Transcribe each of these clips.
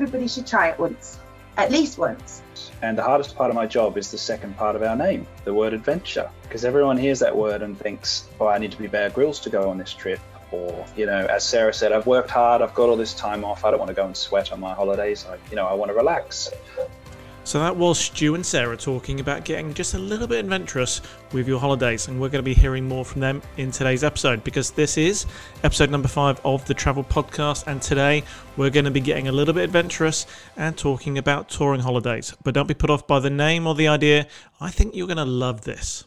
everybody should try it once, at least once. And the hardest part of my job is the second part of our name, the word adventure, because everyone hears that word and thinks, oh, I need to be Bear Grylls to go on this trip. Or, you know, as Sarah said, I've worked hard, I've got all this time off, I don't want to go and sweat on my holidays. I, you know, I want to relax. So that was Stu and Sarah talking about getting just a little bit adventurous with your holidays, and we're going to be hearing more from them in today's episode because this is episode number five of the Travel Podcast, and today we're going to be getting a little bit adventurous and talking about touring holidays. But don't be put off by the name or the idea. I think you're going to love this.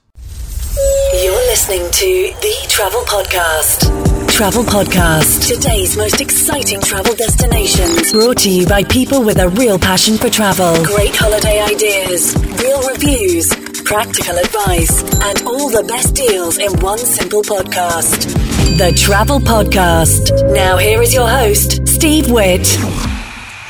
You're listening to the Travel Podcast. Travel Podcast. Today's most exciting travel destinations. Brought to you by people with a real passion for travel. Great holiday ideas, real reviews, practical advice, and all the best deals in one simple podcast. The Travel Podcast. Now, here is your host, Steve Witt.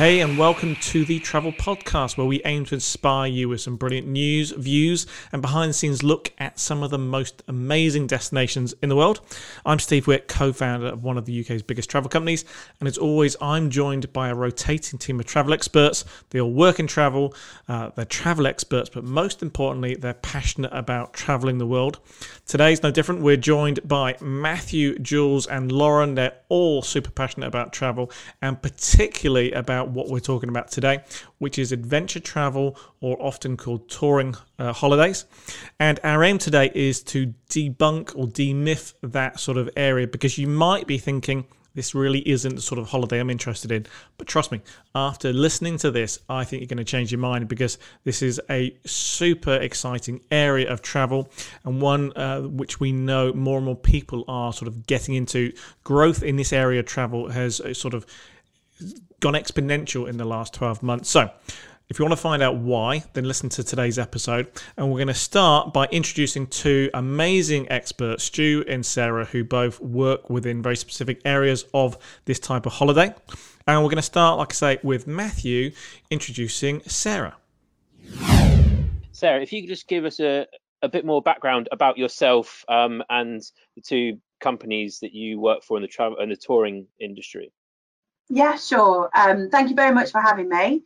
Hey, and welcome to the Travel Podcast, where we aim to inspire you with some brilliant news, views, and behind the scenes look at some of the most amazing destinations in the world. I'm Steve Witt, co founder of one of the UK's biggest travel companies, and as always, I'm joined by a rotating team of travel experts. They all work in travel, uh, they're travel experts, but most importantly, they're passionate about traveling the world. Today's no different. We're joined by Matthew, Jules, and Lauren. They're all super passionate about travel and particularly about what we're talking about today, which is adventure travel or often called touring uh, holidays. And our aim today is to debunk or demyth that sort of area because you might be thinking, this really isn't the sort of holiday I'm interested in. But trust me, after listening to this, I think you're going to change your mind because this is a super exciting area of travel and one uh, which we know more and more people are sort of getting into. Growth in this area of travel has uh, sort of gone exponential in the last 12 months. So, if you want to find out why, then listen to today's episode. And we're going to start by introducing two amazing experts, Stu and Sarah, who both work within very specific areas of this type of holiday. And we're going to start, like I say, with Matthew introducing Sarah. Sarah, if you could just give us a, a bit more background about yourself um, and the two companies that you work for in the travel and the touring industry. Yeah, sure. Um, thank you very much for having me.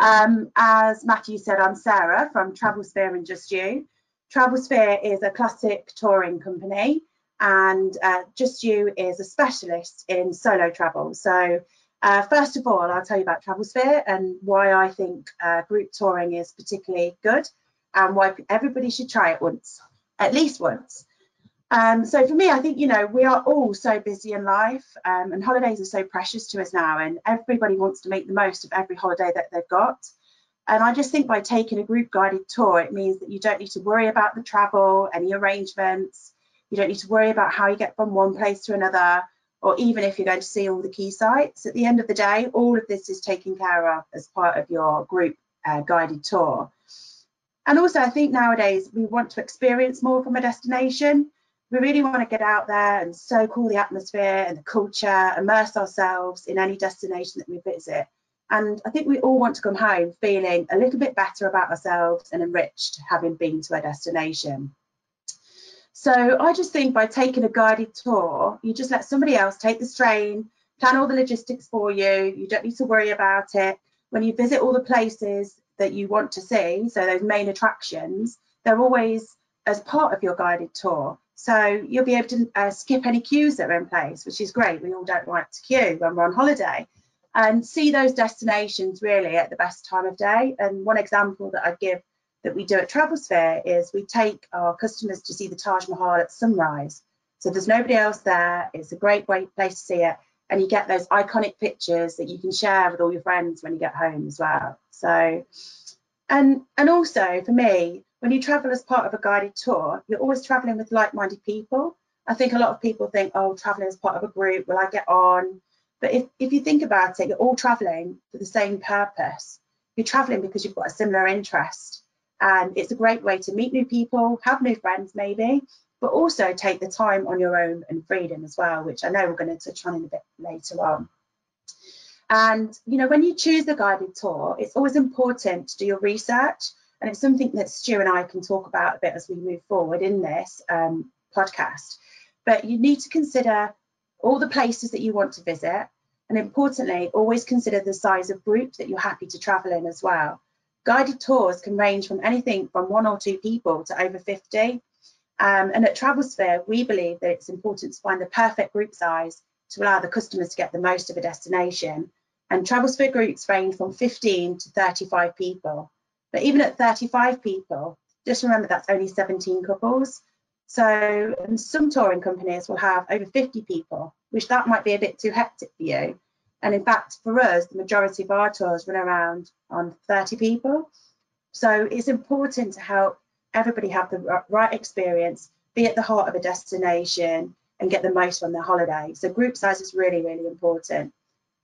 Um, as Matthew said, I'm Sarah from Travel TravelSphere and Just You. Travel TravelSphere is a classic touring company, and uh, Just You is a specialist in solo travel. So, uh, first of all, I'll tell you about Travel TravelSphere and why I think uh, group touring is particularly good and why everybody should try it once, at least once. Um, so for me, I think, you know, we are all so busy in life um, and holidays are so precious to us now and everybody wants to make the most of every holiday that they've got. And I just think by taking a group guided tour, it means that you don't need to worry about the travel, any arrangements. You don't need to worry about how you get from one place to another, or even if you're going to see all the key sites. At the end of the day, all of this is taken care of as part of your group uh, guided tour. And also, I think nowadays we want to experience more from a destination we really want to get out there and soak all the atmosphere and the culture, immerse ourselves in any destination that we visit. And I think we all want to come home feeling a little bit better about ourselves and enriched having been to a destination. So I just think by taking a guided tour, you just let somebody else take the strain, plan all the logistics for you. You don't need to worry about it. When you visit all the places that you want to see, so those main attractions, they're always as part of your guided tour. So you'll be able to uh, skip any queues that are in place, which is great. We all don't like to queue when we're on holiday and see those destinations really at the best time of day. And one example that I give that we do at TravelSphere is we take our customers to see the Taj Mahal at sunrise. So there's nobody else there. It's a great, great place to see it. And you get those iconic pictures that you can share with all your friends when you get home as well. So, and and also for me, when you travel as part of a guided tour, you're always traveling with like-minded people. I think a lot of people think, oh, traveling as part of a group, will I get on? But if, if you think about it, you're all traveling for the same purpose. You're traveling because you've got a similar interest. And it's a great way to meet new people, have new friends maybe, but also take the time on your own and freedom as well, which I know we're going to touch on in a bit later on. And you know, when you choose a guided tour, it's always important to do your research and it's something that Stu and I can talk about a bit as we move forward in this um, podcast. But you need to consider all the places that you want to visit And importantly, always consider the size of group that you're happy to travel in as well. Guided tours can range from anything from one or two people to over 50. Um, and at TravelSphere, we believe that it's important to find the perfect group size to allow the customers to get the most of a destination. And TravelSphere groups range from 15 to 35 people. But even at 35 people, just remember that's only 17 couples. So some touring companies will have over 50 people, which that might be a bit too hectic for you. And in fact, for us, the majority of our tours run around on 30 people. So it's important to help everybody have the right experience, be at the heart of a destination and get the most from their holiday. So group size is really, really important.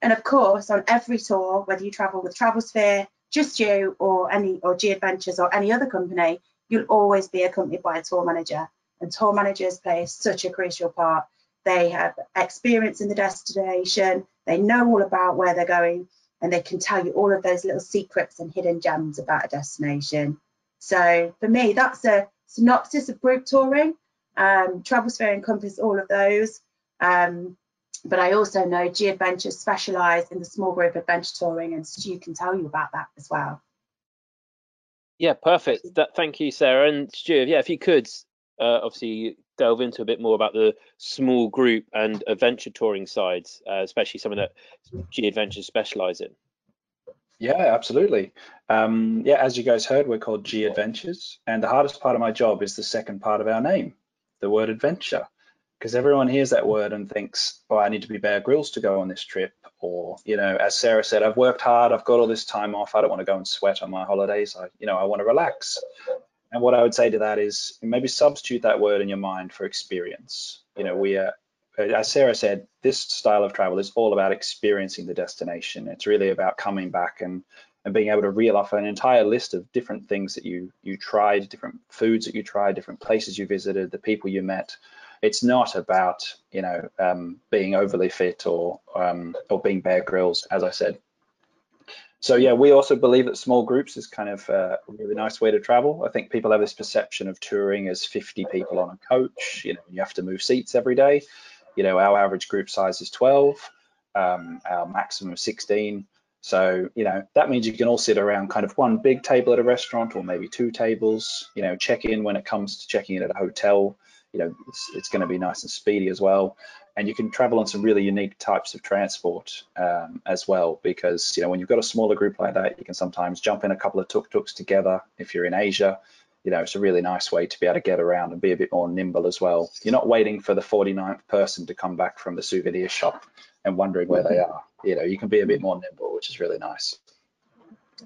And of course, on every tour, whether you travel with TravelSphere, just you or any or G Adventures or any other company, you'll always be accompanied by a tour manager and tour managers play such a crucial part. They have experience in the destination, they know all about where they're going, and they can tell you all of those little secrets and hidden gems about a destination. So for me, that's a synopsis of group touring. Um, TravelSphere encompasses all of those. Um, but I also know G Adventures specialise in the small group adventure touring, and Stu can tell you about that as well. Yeah, perfect. That, thank you, Sarah. And Stu, yeah, if you could uh, obviously delve into a bit more about the small group and adventure touring sides, uh, especially something that G Adventures specialise in. Yeah, absolutely. Um, yeah, as you guys heard, we're called G Adventures, and the hardest part of my job is the second part of our name, the word adventure, because everyone hears that word and thinks, "Oh, I need to be Bear Grylls to go on this trip," or you know, as Sarah said, "I've worked hard, I've got all this time off, I don't want to go and sweat on my holidays. I, you know, I want to relax." And what I would say to that is maybe substitute that word in your mind for experience. You know, we are, uh, as Sarah said, this style of travel is all about experiencing the destination. It's really about coming back and and being able to reel off an entire list of different things that you you tried, different foods that you tried, different places you visited, the people you met. It's not about you know um, being overly fit or um, or being Bear Grylls, as I said. So yeah, we also believe that small groups is kind of a really nice way to travel. I think people have this perception of touring as 50 people on a coach. You know, you have to move seats every day. You know, our average group size is 12, um, our maximum 16. So, you know, that means you can all sit around kind of one big table at a restaurant or maybe two tables, you know, check in when it comes to checking in at a hotel. You know, it's, it's going to be nice and speedy as well. And you can travel on some really unique types of transport um, as well because you know when you've got a smaller group like that you can sometimes jump in a couple of tuk-tuks together if you're in asia. You know it's a really nice way to be able to get around and be a bit more nimble as well. You're not waiting for the 49th person to come back from the souvenir shop and wondering where they are. You know you can be a bit more nimble which is really nice.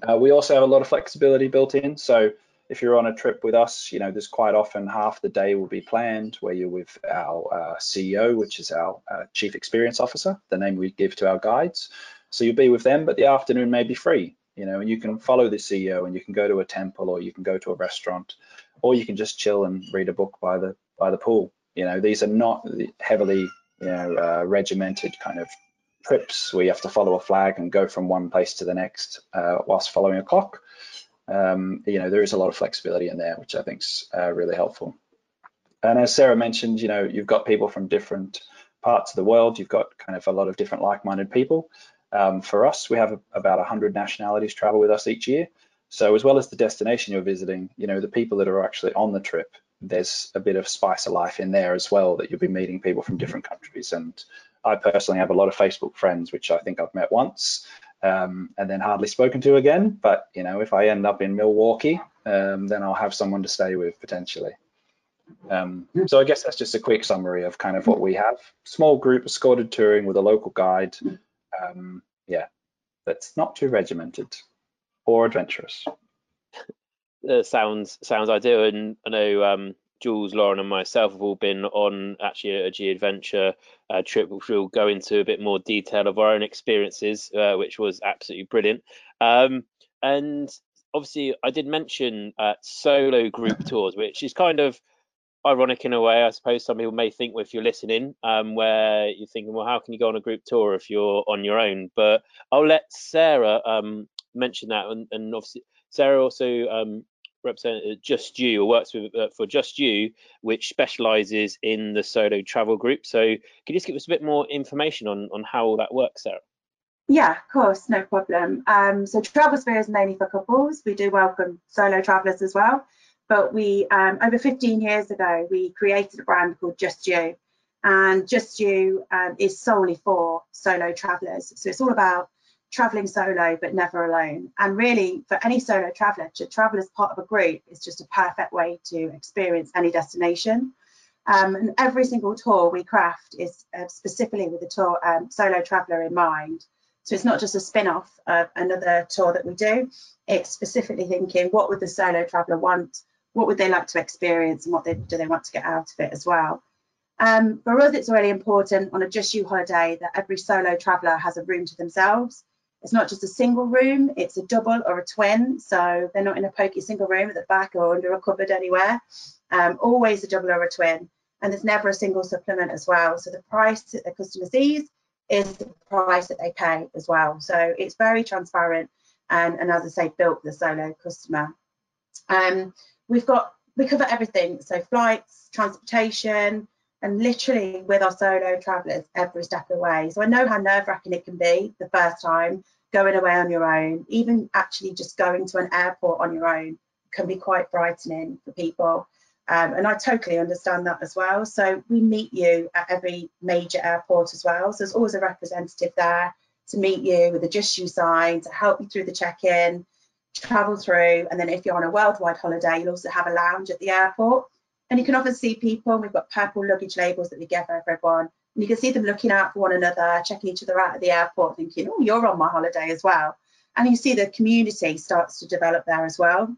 Uh, we also have a lot of flexibility built in. So if you're on a trip with us, you know, there's quite often half the day will be planned where you're with our uh, CEO, which is our uh, Chief Experience Officer, the name we give to our guides. So you'll be with them, but the afternoon may be free, you know, and you can follow the CEO and you can go to a temple or you can go to a restaurant or you can just chill and read a book by the by the pool. You know, these are not heavily, you know, uh, regimented kind of trips where you have to follow a flag and go from one place to the next uh, whilst following a clock um, you know, there is a lot of flexibility in there, which I think is uh, really helpful. And as Sarah mentioned, you know, you've got people from different parts of the world. You've got kind of a lot of different like-minded people. Um, for us, we have a, about 100 nationalities travel with us each year. So as well as the destination you're visiting, you know, the people that are actually on the trip, there's a bit of spice of life in there as well that you'll be meeting people from different countries. And I personally have a lot of Facebook friends, which I think I've met once, um, and then hardly spoken to again. But you know, if I end up in Milwaukee, um, then I'll have someone to stay with potentially. Um, so I guess that's just a quick summary of kind of what we have. Small group escorted touring with a local guide. Um, yeah, that's not too regimented or adventurous. Uh, sounds sounds ideal, and I know um, Jules, Lauren, and myself have all been on actually a G Adventure uh, trip, which we'll go into a bit more detail of our own experiences, uh, which was absolutely brilliant. Um, and obviously, I did mention uh, solo group tours, which is kind of ironic in a way. I suppose some people may think if you're listening, um, where you're thinking, well, how can you go on a group tour if you're on your own? But I'll let Sarah um, mention that, and, and obviously. Sarah also um, representative Just You or works with uh, for Just You, which specialises in the solo travel group. So can you just give us a bit more information on on how all that works, Sarah? Yeah, of course, no problem. Um, so TravelSphere is mainly for couples. We do welcome solo travellers as well. But we, um, over 15 years ago, we created a brand called Just You. And Just You um, is solely for solo travellers. So it's all about travelling solo but never alone. And really, for any solo traveller, to travel as part of a group is just a perfect way to experience any destination. Um, and every single tour we craft is uh, specifically with the tour um, solo traveller in mind. So it's not just a spin-off of another tour that we do. It's specifically thinking what would the solo traveller want, what would they like to experience, and what they, do they want to get out of it as well. Um, for us, it's really important on a Just You holiday that every solo traveller has a room to themselves. It's not just a single room, it's a double or a twin. So they're not in a pokey single room at the back or under a cupboard anywhere. Um, always a double or a twin. And there's never a single supplement as well. So the price that the customer sees is the price that they pay as well. So it's very transparent and, and as I say, built for the solo customer. Um, we've got, we cover everything. So flights, transportation, and literally with our solo travellers every step of the way. So I know how nerve wracking it can be the first time going away on your own, even actually just going to an airport on your own can be quite frightening for people. Um, and I totally understand that as well. So we meet you at every major airport as well. So there's always a representative there to meet you with a just you sign to help you through the check-in, travel through. And then if you're on a worldwide holiday, you'll also have a lounge at the airport. And you can often see people, we've got purple luggage labels that we give everyone. And you can see them looking out for one another, checking each other out at the airport, thinking, oh, you're on my holiday as well. And you see the community starts to develop there as well.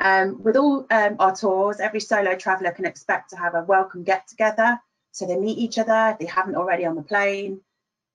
Um, with all um, our tours, every solo traveller can expect to have a welcome get together. So they meet each other if they haven't already on the plane.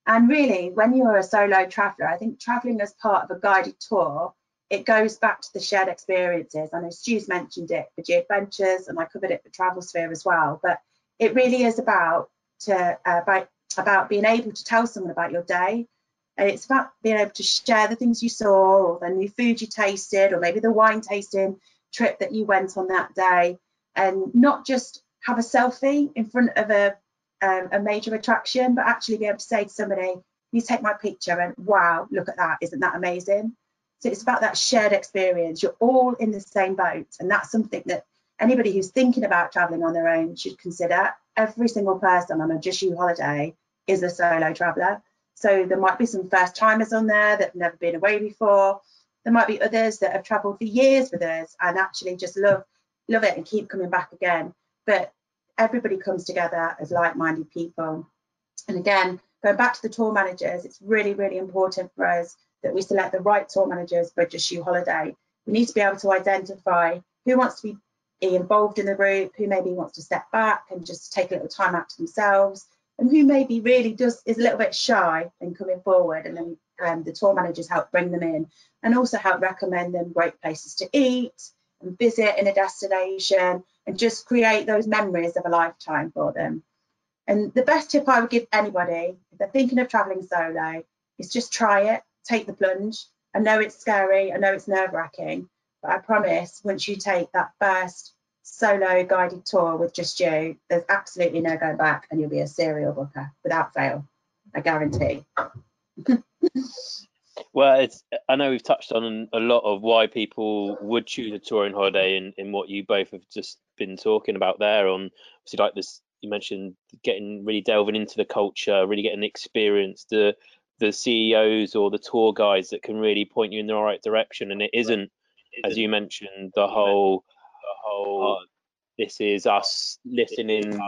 And really, when you're a solo traveller, I think travelling as part of a guided tour, it goes back to the shared experiences. I know Stu's mentioned it for G Adventures and I covered it for TravelSphere as well. But it really is about to uh, about, about being able to tell someone about your day. And it's about being able to share the things you saw or the new food you tasted or maybe the wine tasting trip that you went on that day and not just have a selfie in front of a, um, a major attraction, but actually be able to say to somebody, you take my picture and wow, look at that, isn't that amazing? So it's about that shared experience. You're all in the same boat. And that's something that anybody who's thinking about traveling on their own should consider. Every single person on a Just You holiday is a solo traveler. So there might be some first timers on there that have never been away before. There might be others that have traveled for years with us and actually just love love it and keep coming back again. But everybody comes together as like-minded people. And again, going back to the tour managers, it's really, really important for us that we select the right tour managers for Just You Holiday. We need to be able to identify who wants to be involved in the group, who maybe wants to step back and just take a little time out to themselves, and who maybe really does is a little bit shy in coming forward and then um, the tour managers help bring them in and also help recommend them great places to eat and visit in a destination and just create those memories of a lifetime for them. And the best tip I would give anybody, if they're thinking of traveling solo, is just try it, take the plunge. I know it's scary, I know it's nerve wracking, but I promise once you take that first solo guided tour with just you, there's absolutely no going back and you'll be a serial booker without fail. I guarantee. well, it's I know we've touched on a lot of why people would choose a touring holiday in, in what you both have just been talking about there on obviously like this you mentioned getting really delving into the culture, really getting the experience, the the CEOs or the tour guides that can really point you in the right direction. And it isn't, as you mentioned, the whole the whole. Uh, this is us listening.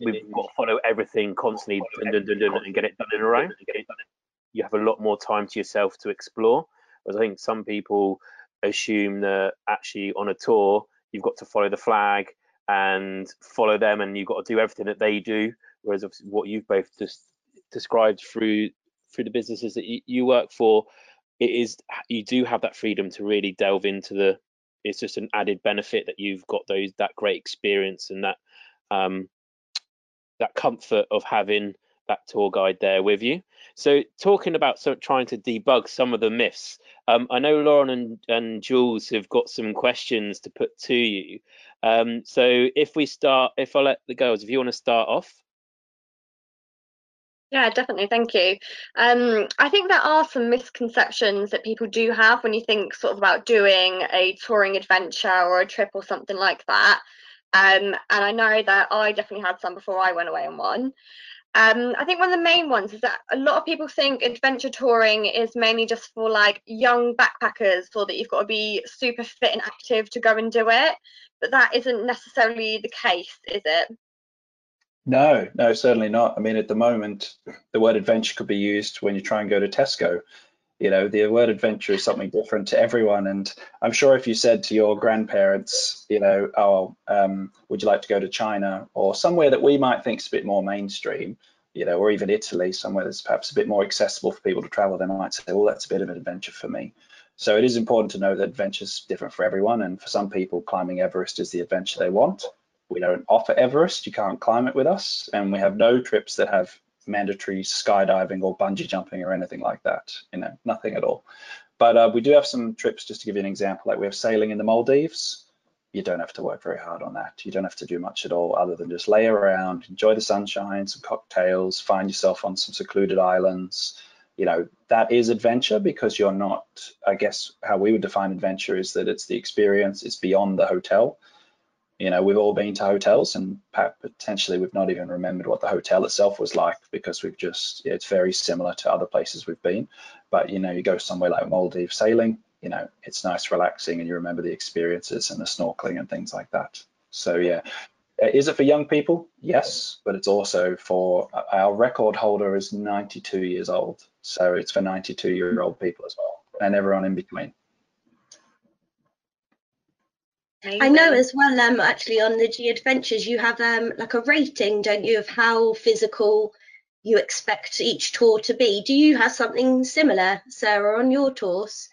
We've got to follow everything constantly dun, dun, dun, and get it done in a row. You have a lot more time to yourself to explore. Whereas I think some people assume that actually on a tour you've got to follow the flag and follow them, and you've got to do everything that they do. Whereas what you've both just described through through the businesses that you, you work for, it is you do have that freedom to really delve into the it's just an added benefit that you've got those that great experience and that um, that comfort of having that tour guide there with you. So talking about so, trying to debug some of the myths, um, I know Lauren and, and Jules have got some questions to put to you. Um, so if we start, if I let the girls, if you want to start off. Yeah, definitely. Thank you. Um, I think there are some misconceptions that people do have when you think sort of about doing a touring adventure or a trip or something like that. Um, and I know that I definitely had some before I went away on one. Um, I think one of the main ones is that a lot of people think adventure touring is mainly just for like young backpackers, or that you've got to be super fit and active to go and do it. But that isn't necessarily the case, is it? No, no, certainly not. I mean, at the moment, the word adventure could be used when you try and go to Tesco. You know, the word adventure is something different to everyone. And I'm sure if you said to your grandparents, you know, oh, um, would you like to go to China or somewhere that we might think is a bit more mainstream, you know, or even Italy, somewhere that's perhaps a bit more accessible for people to travel, they might say, well, that's a bit of an adventure for me. So it is important to know that adventure is different for everyone. And for some people, climbing Everest is the adventure they want we don't offer Everest. You can't climb it with us, and we have no trips that have mandatory skydiving or bungee jumping or anything like that. You know, nothing at all. But uh, we do have some trips. Just to give you an example, like we have sailing in the Maldives. You don't have to work very hard on that. You don't have to do much at all other than just lay around, enjoy the sunshine, some cocktails, find yourself on some secluded islands. You know, that is adventure because you're not, I guess, how we would define adventure is that it's the experience, it's beyond the hotel you know, we've all been to hotels and potentially we've not even remembered what the hotel itself was like because we've just, it's very similar to other places we've been. But, you know, you go somewhere like Maldives sailing, you know, it's nice, relaxing, and you remember the experiences and the snorkeling and things like that. So, yeah. Uh, is it for young people? Yes, but it's also for uh, our record holder is 92 years old. So it's for 92 year old people as well and everyone in between. I know as well, um, actually on the G Adventures, you have um, like a rating, don't you, of how physical you expect each tour to be. Do you have something similar, Sarah, on your tours?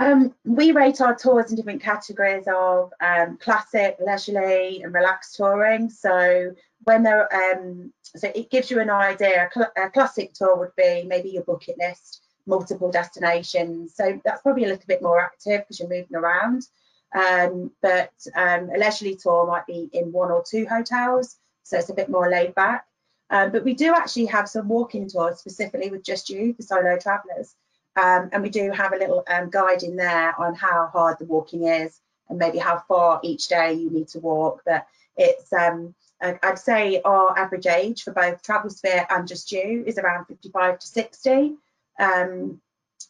Um, we rate our tours in different categories of um, classic, leisurely, and relaxed touring. So when they're, um, so it gives you an idea. A, cl a, classic tour would be maybe your bucket list, multiple destinations. So that's probably a little bit more active because you're moving around. Um, but um, a leisurely tour might be in one or two hotels, so it's a bit more laid back. Um, but we do actually have some walking tours specifically with just you for solo travellers. Um, and we do have a little um, guide in there on how hard the walking is and maybe how far each day you need to walk. But it's, um, I'd say our average age for both TravelSphere and Just You is around 55 to 60. Um,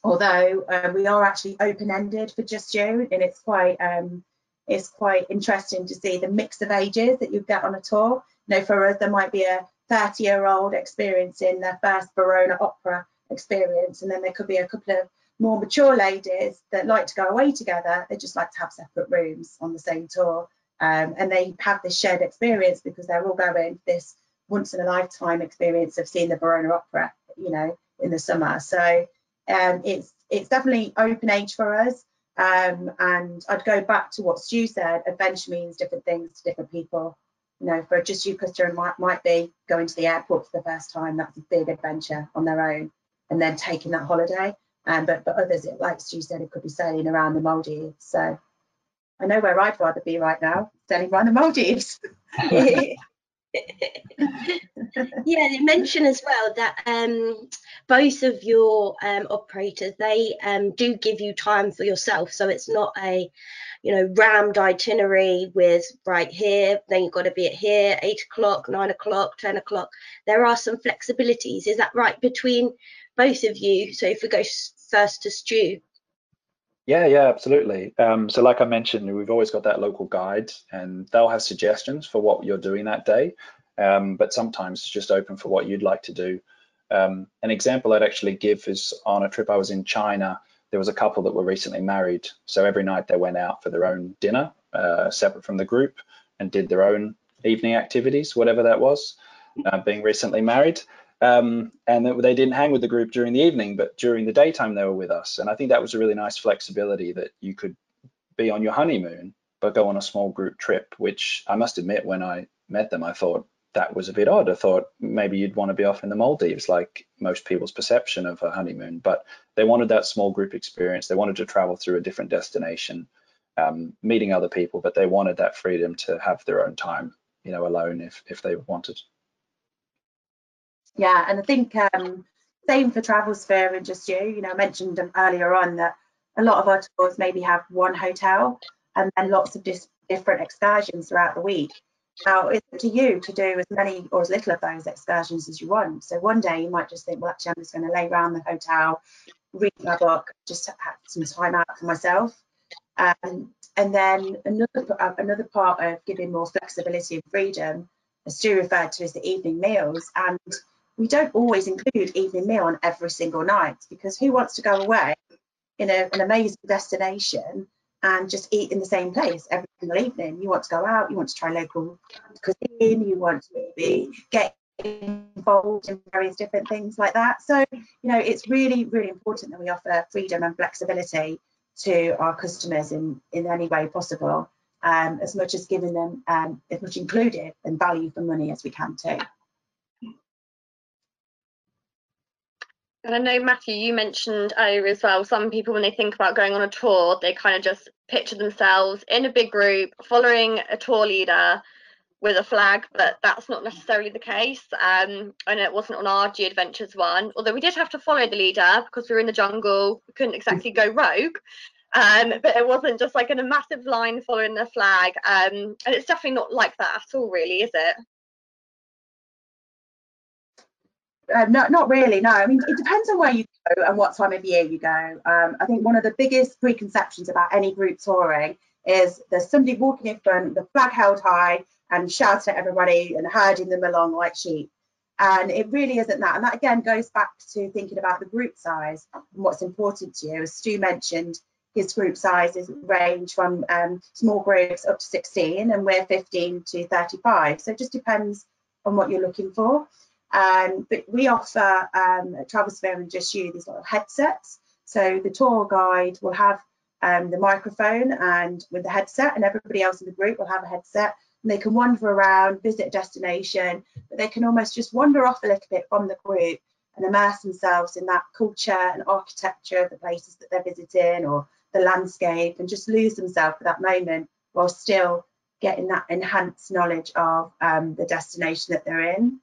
although uh, we are actually open-ended for Just You and it's quite um, it's quite interesting to see the mix of ages that you get on a tour. You know for us there might be a 30 year old experiencing their first Verona opera experience and then there could be a couple of more mature ladies that like to go away together. They just like to have separate rooms on the same tour um, and they have this shared experience because they're all going this once in a lifetime experience of seeing the Verona opera you know in the summer. So um, it's it's definitely open age for us. Um, and I'd go back to what Stu said. Adventure means different things to different people. You know, for just you customer might might be going to the airport for the first time. That's a big adventure on their own, and then taking that holiday. Um, but for others, it, like Stu said, it could be sailing around the Maldives. So I know where I'd rather be right now, sailing around the Maldives. yeah, they mention as well that um, both of your um, operators they um, do give you time for yourself, so it's not a you know rammed itinerary with right here, then you've got to be at here, eight o'clock, nine o'clock, ten o'clock. There are some flexibilities. Is that right between both of you? So if we go first to Stu. Yeah, yeah, absolutely. Um, so like I mentioned, we've always got that local guide and they'll have suggestions for what you're doing that day. Um, but sometimes it's just open for what you'd like to do. Um, an example I'd actually give is on a trip I was in China, there was a couple that were recently married. So every night they went out for their own dinner, uh, separate from the group, and did their own evening activities, whatever that was, uh, being recently married. Um, and they didn't hang with the group during the evening, but during the daytime they were with us. And I think that was a really nice flexibility that you could be on your honeymoon, but go on a small group trip, which I must admit, when I met them, I thought that was a bit odd. I thought maybe you'd want to be off in the Maldives, like most people's perception of a honeymoon. But they wanted that small group experience. They wanted to travel through a different destination, um, meeting other people, but they wanted that freedom to have their own time, you know, alone if if they wanted. Yeah, and I think um, same for Travelsphere and just you. You know, I mentioned earlier on that a lot of our tours maybe have one hotel and then lots of different excursions throughout the week. Now it's up to you to do as many or as little of those excursions as you want. So one day you might just think, well, actually, I'm just going to lay around the hotel, read my book, just have some time out for myself. Um, and then another uh, another part of giving more flexibility and freedom, as Stu referred to, is the evening meals. And we don't always include evening meal on every single night because who wants to go away in a, an amazing destination and just eat in the same place every single evening? You want to go out, you want to try local cuisine, you want to maybe get involved in various different things like that. So, you know, it's really, really important that we offer freedom and flexibility to our customers in, in any way possible, um, as much as giving them um, as much included and value for money as we can too. And I know, Matthew, you mentioned earlier as well, some people, when they think about going on a tour, they kind of just picture themselves in a big group following a tour leader with a flag, but that's not necessarily the case. Um, know it wasn't on our G Adventures one, although we did have to follow the leader because we were in the jungle. We couldn't exactly go rogue. Um, but it wasn't just like in a massive line following the flag. Um, and it's definitely not like that at all, really, is it? Uh, no, not really. No, I mean it depends on where you go and what time of year you go. Um, I think one of the biggest preconceptions about any group touring is there's somebody walking in front, the flag held high, and shouting at everybody and herding them along like sheep. And it really isn't that. And that again goes back to thinking about the group size and what's important to you. As Stu mentioned, his group sizes range from um, small groups up to 16, and we're 15 to 35. So it just depends on what you're looking for. Um, but we offer um, at Travelsphere and Just You these little headsets. So the tour guide will have um, the microphone and with the headset, and everybody else in the group will have a headset. And they can wander around, visit a destination, but they can almost just wander off a little bit from the group and immerse themselves in that culture and architecture of the places that they're visiting or the landscape and just lose themselves for that moment while still getting that enhanced knowledge of um, the destination that they're in.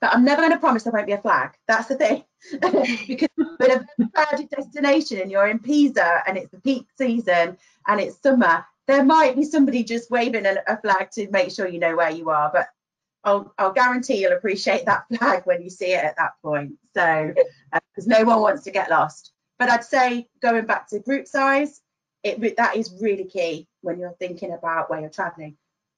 But I'm never going to promise there won't be a flag. That's the thing. because with a crowded destination and you're in Pisa and it's the peak season and it's summer, there might be somebody just waving a, a flag to make sure you know where you are. But I'll, I'll, guarantee you'll appreciate that flag when you see it at that point. So, because uh, no one wants to get lost. But I'd say going back to group size, it that is really key when you're thinking about where you're traveling.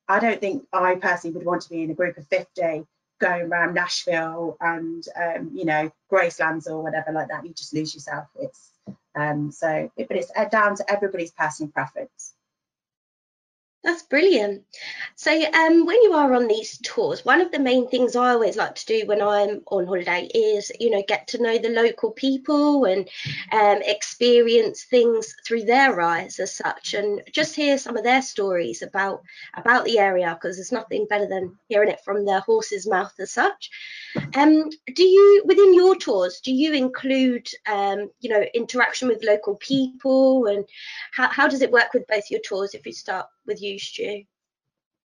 I don't think I personally would want to be in a group of 50 going around Nashville and um, you know Gracelands or whatever like that. You just lose yourself. It's um, so, but it's uh, down to everybody's personal preference. That's brilliant. So, um, when you are on these tours, one of the main things I always like to do when I'm on holiday is, you know, get to know the local people and um, experience things through their eyes as such, and just hear some of their stories about about the area because there's nothing better than hearing it from the horse's mouth as such. Um, do you, within your tours, do you include, um, you know, interaction with local people, and how, how does it work with both your tours? If you start with you, Stu.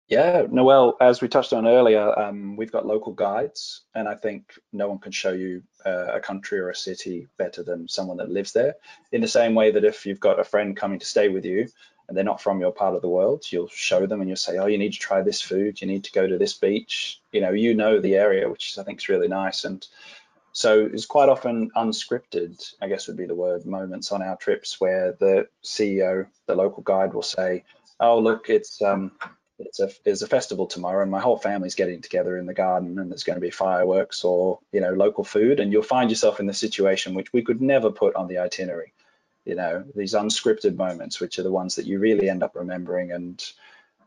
Yeah, Noel, as we touched on earlier, um, we've got local guides, and I think no one can show you uh, a country or a city better than someone that lives there. In the same way that if you've got a friend coming to stay with you and they're not from your part of the world, you'll show them and you'll say, oh, you need to try this food, you need to go to this beach. You know, you know the area, which I think is really nice. And so it's quite often unscripted, I guess would be the word, moments on our trips where the CEO, the local guide will say, oh look, it's um, it's a it's a festival tomorrow, and my whole family's getting together in the garden, and there's going to be fireworks or you know local food, and you'll find yourself in the situation which we could never put on the itinerary. You know these unscripted moments, which are the ones that you really end up remembering, and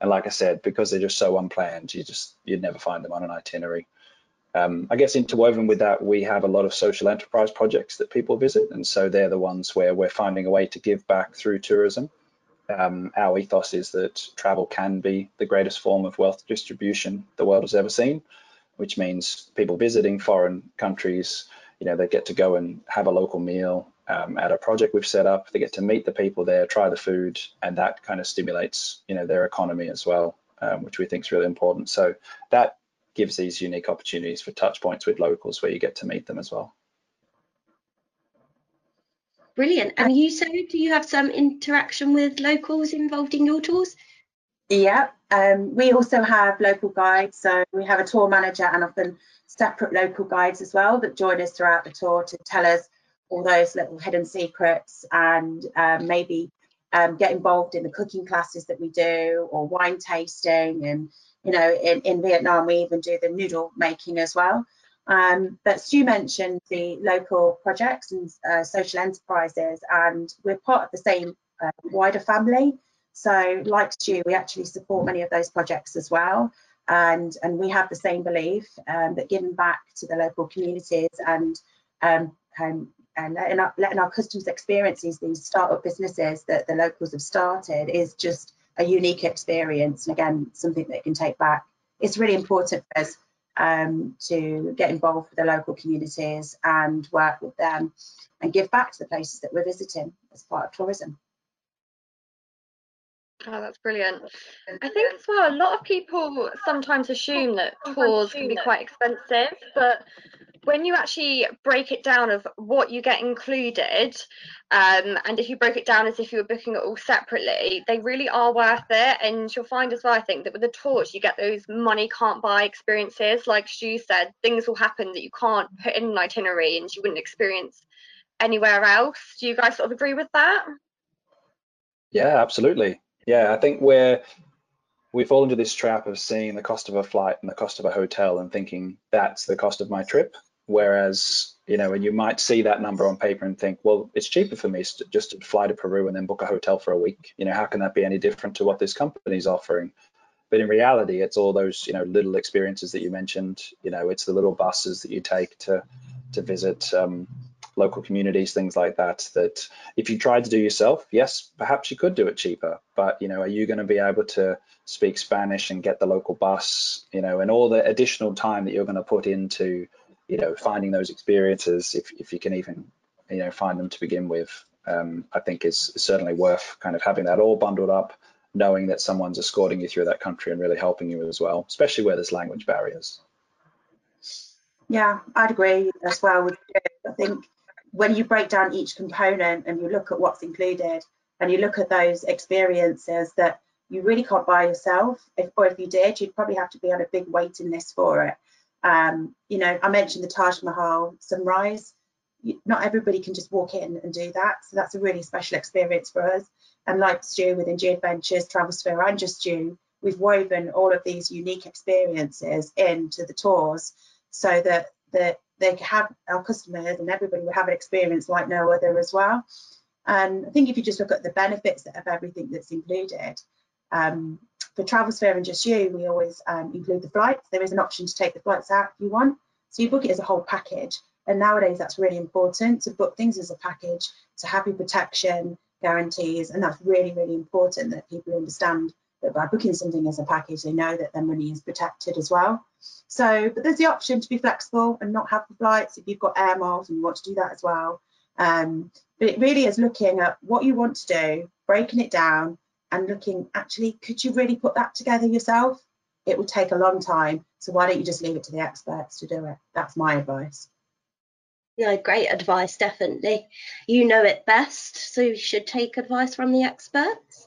and like I said, because they're just so unplanned, you just you'd never find them on an itinerary. Um, I guess interwoven with that, we have a lot of social enterprise projects that people visit, and so they're the ones where we're finding a way to give back through tourism um, our ethos is that travel can be the greatest form of wealth distribution the world has ever seen, which means people visiting foreign countries, you know, they get to go and have a local meal um, at a project we've set up. They get to meet the people there, try the food, and that kind of stimulates, you know, their economy as well, um, which we think is really important. So that gives these unique opportunities for touch points with locals where you get to meet them as well. Brilliant. And you, so do you have some interaction with locals involved in your tours? Yeah, um, we also have local guides. So we have a tour manager and often separate local guides as well that join us throughout the tour to tell us all those little hidden secrets and um, maybe um, get involved in the cooking classes that we do or wine tasting and you know in, in Vietnam we even do the noodle making as well um, but Stu mentioned the local projects and uh, social enterprises and we're part of the same uh, wider family. So like Stu we actually support many of those projects as well. And and we have the same belief um, that giving back to the local communities and um, um, and letting our, letting our customers experiences these startup businesses that the locals have started is just a unique experience. And again something that can take back. It's really important for us um, to get involved with the local communities and work with them and give back to the places that we're visiting as part of tourism Oh, that's brilliant. I think as well, a lot of people sometimes assume that tours can be quite expensive, but when you actually break it down of what you get included, um, and if you broke it down as if you were booking it all separately, they really are worth it. And you'll find as well, I think, that with the tours, you get those money can't buy experiences. Like Stu said, things will happen that you can't put in an itinerary and you wouldn't experience anywhere else. Do you guys sort of agree with that? Yeah, absolutely. Yeah, I think we're we fall into this trap of seeing the cost of a flight and the cost of a hotel and thinking that's the cost of my trip Whereas, you know, and you might see that number on paper and think, well, it's cheaper for me just to fly to Peru and then book a hotel for a week. You know, how can that be any different to what this company is offering? But in reality, it's all those, you know, little experiences that you mentioned. You know, it's the little buses that you take to to visit um, local communities, things like that. That if you tried to do yourself, yes, perhaps you could do it cheaper. But you know, are you going to be able to speak Spanish and get the local bus? You know, and all the additional time that you're going to put into you know, finding those experiences, if, if you can even, you know, find them to begin with, um, I think is certainly worth kind of having that all bundled up, knowing that someone's escorting you through that country and really helping you as well, especially where there's language barriers. Yeah, I'd agree as well. I think when you break down each component and you look at what's included and you look at those experiences that you really can't buy yourself, if, or if you did, you'd probably have to be on a big waiting list for it. Um, you know, I mentioned the Taj Mahal sunrise. Not everybody can just walk in and do that. So that's a really special experience for us. And like Stu within G Adventures, Travelsphere and Just You, we've woven all of these unique experiences into the tours so that, that they have our customers and everybody will have an experience like no other as well. And I think if you just look at the benefits of everything that's included, um, for Travelsphere and Just You, we always um, include the flights. There is an option to take the flights out if you want. So you book it as a whole package. And nowadays that's really important to book things as a package to have your protection guarantees. And that's really, really important that people understand that by booking something as a package, they know that their money is protected as well. So, but there's the option to be flexible and not have the flights if you've got air miles and you want to do that as well. Um, but it really is looking at what you want to do, breaking it down, and looking actually could you really put that together yourself? It would take a long time so why don't you just leave it to the experts to do it? That's my advice. No great advice definitely. You know it best so you should take advice from the experts.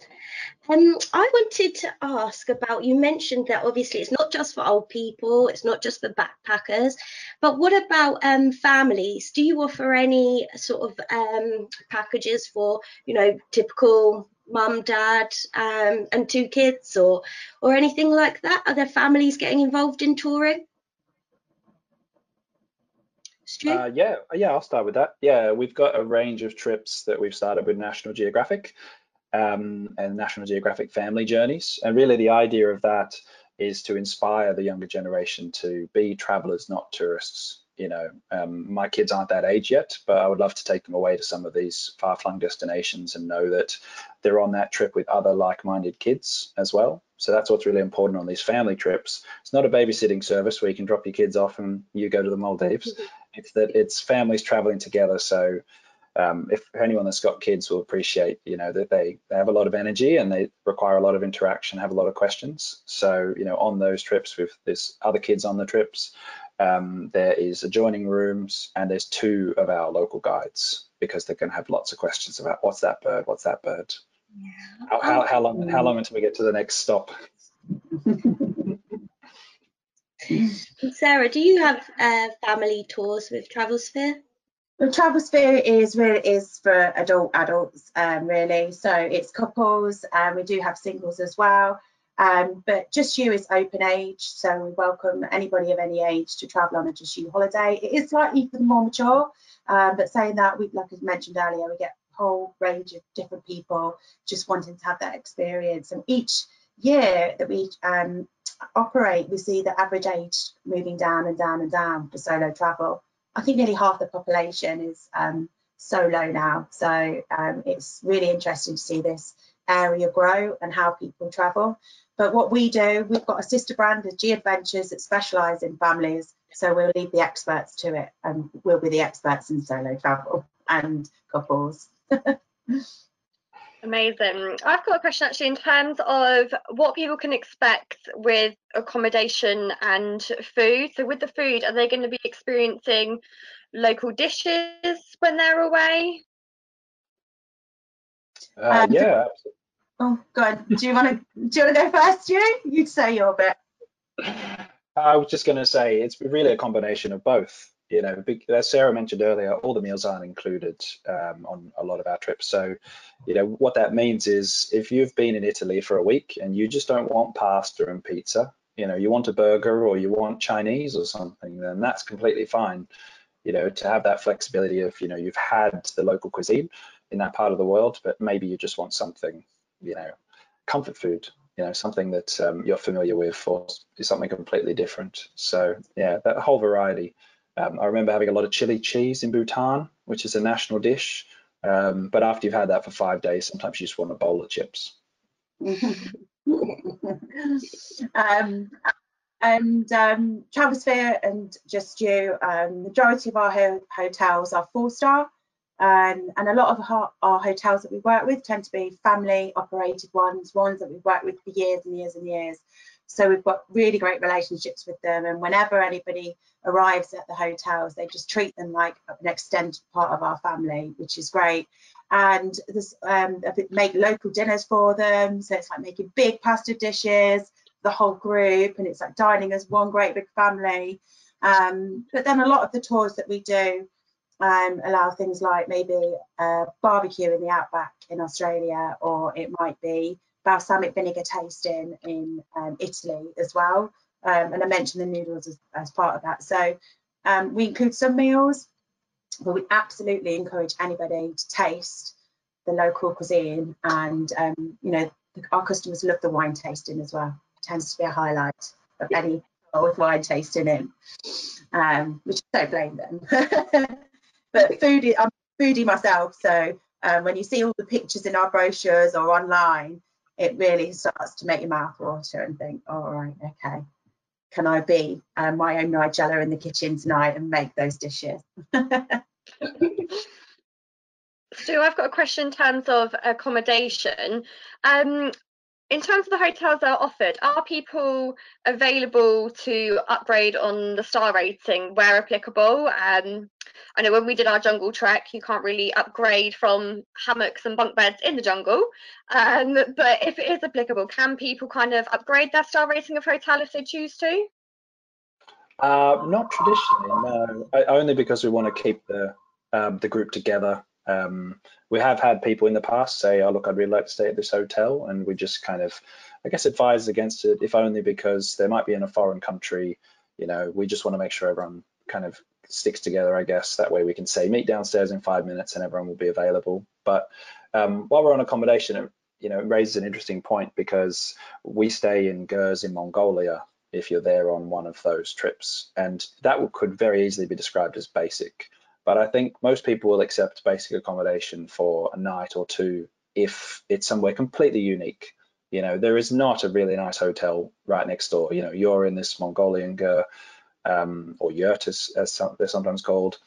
Um, I wanted to ask about you mentioned that obviously it's not just for old people, it's not just for backpackers, but what about um, families? Do you offer any sort of um, packages for you know typical mum, dad, um, and two kids, or or anything like that? Are there families getting involved in touring? Uh, yeah, yeah, I'll start with that. Yeah, we've got a range of trips that we've started with National Geographic um, and National Geographic Family Journeys, and really the idea of that is to inspire the younger generation to be travelers, not tourists you know, um, my kids aren't that age yet, but I would love to take them away to some of these far-flung destinations and know that they're on that trip with other like-minded kids as well. So that's what's really important on these family trips. It's not a babysitting service where you can drop your kids off and you go to the Maldives. Mm-hmm. It's that it's families traveling together. So um, if anyone that's got kids will appreciate, you know, that they, they have a lot of energy and they require a lot of interaction, have a lot of questions. So, you know, on those trips with there's other kids on the trips, um, there is adjoining rooms and there's two of our local guides because they're going to have lots of questions about what's that bird, what's that bird. Yeah. How, how, how long how long until we get to the next stop? Sarah, do you have uh, family tours with TravelSphere? The TravelSphere is really is for adult adults, um, really. So it's couples, and um, we do have singles as well. Um, but Just You is open age, so we welcome anybody of any age to travel on a Just You holiday. It is slightly for the more mature, um, but saying that, we, like I mentioned earlier, we get a whole range of different people just wanting to have that experience. And each year that we um, operate, we see the average age moving down and down and down for solo travel. I think nearly half the population is um, solo now. So um, it's really interesting to see this area grow and how people travel. But what we do, we've got a sister brand of G Adventures that specialise in families. So we'll leave the experts to it and we'll be the experts in solo travel and couples. Amazing. I've got a question actually in terms of what people can expect with accommodation and food. So, with the food, are they going to be experiencing local dishes when they're away? Uh, um, yeah. Oh, God. Do you want to do you want to go first, you? You say your bit. I was just going to say it's really a combination of both you know, as Sarah mentioned earlier, all the meals aren't included um, on a lot of our trips. So, you know, what that means is if you've been in Italy for a week and you just don't want pasta and pizza, you know, you want a burger or you want Chinese or something, then that's completely fine. You know, to have that flexibility of, you know, you've had the local cuisine in that part of the world, but maybe you just want something, you know, comfort food, you know, something that um, you're familiar with or is something completely different. So, yeah, that whole variety. Um, I remember having a lot of chili cheese in Bhutan, which is a national dish. Um, but after you've had that for five days, sometimes you just want a bowl of chips. um, and um, TravelSphere and Just You, um, majority of our ho hotels are four star. Um, and a lot of our, our, hotels that we work with tend to be family operated ones, ones that we've worked with for years and years and years. So we've got really great relationships with them. And whenever anybody arrives at the hotels, they just treat them like an extended part of our family, which is great. And this um, make local dinners for them. So it's like making big pasta dishes, the whole group, and it's like dining as one great big family. Um, but then a lot of the tours that we do um, allow things like maybe a barbecue in the outback in Australia, or it might be balsamic vinegar tasting in um, Italy as well. Um, and I mentioned the noodles as, as part of that. So um, we include some meals, but we absolutely encourage anybody to taste the local cuisine. And, um, you know, our customers love the wine tasting as well. It tends to be a highlight of any with wine tasting in, um, which I don't blame them. but foodie, I'm foodie myself. So um, when you see all the pictures in our brochures or online, it really starts to make your mouth water and think, all oh, okay, can I be uh, my own Nigella in the kitchen tonight and make those dishes? So I've got a question in terms of accommodation. Um, in terms of the hotels that are offered, are people available to upgrade on the star rating where applicable? Um, I know when we did our jungle trek, you can't really upgrade from hammocks and bunk beds in the jungle. Um, but if it is applicable, can people kind of upgrade their star rating of hotel if they choose to? Uh, not traditionally, no. I, only because we want to keep the um, the group together um, we have had people in the past say, oh, look, I'd really like to stay at this hotel. And we just kind of, I guess, advise against it, if only because they might be in a foreign country. You know, we just want to make sure everyone kind of sticks together, I guess. That way we can say, meet downstairs in five minutes and everyone will be available. But um, while we're on accommodation, it, you know, it raises an interesting point because we stay in gers in Mongolia if you're there on one of those trips. And that could very easily be described as basic. But I think most people will accept basic accommodation for a night or two if it's somewhere completely unique. You know, there is not a really nice hotel right next door. You know, you're in this Mongolian ger, um, or yurt as, as some, they're sometimes called,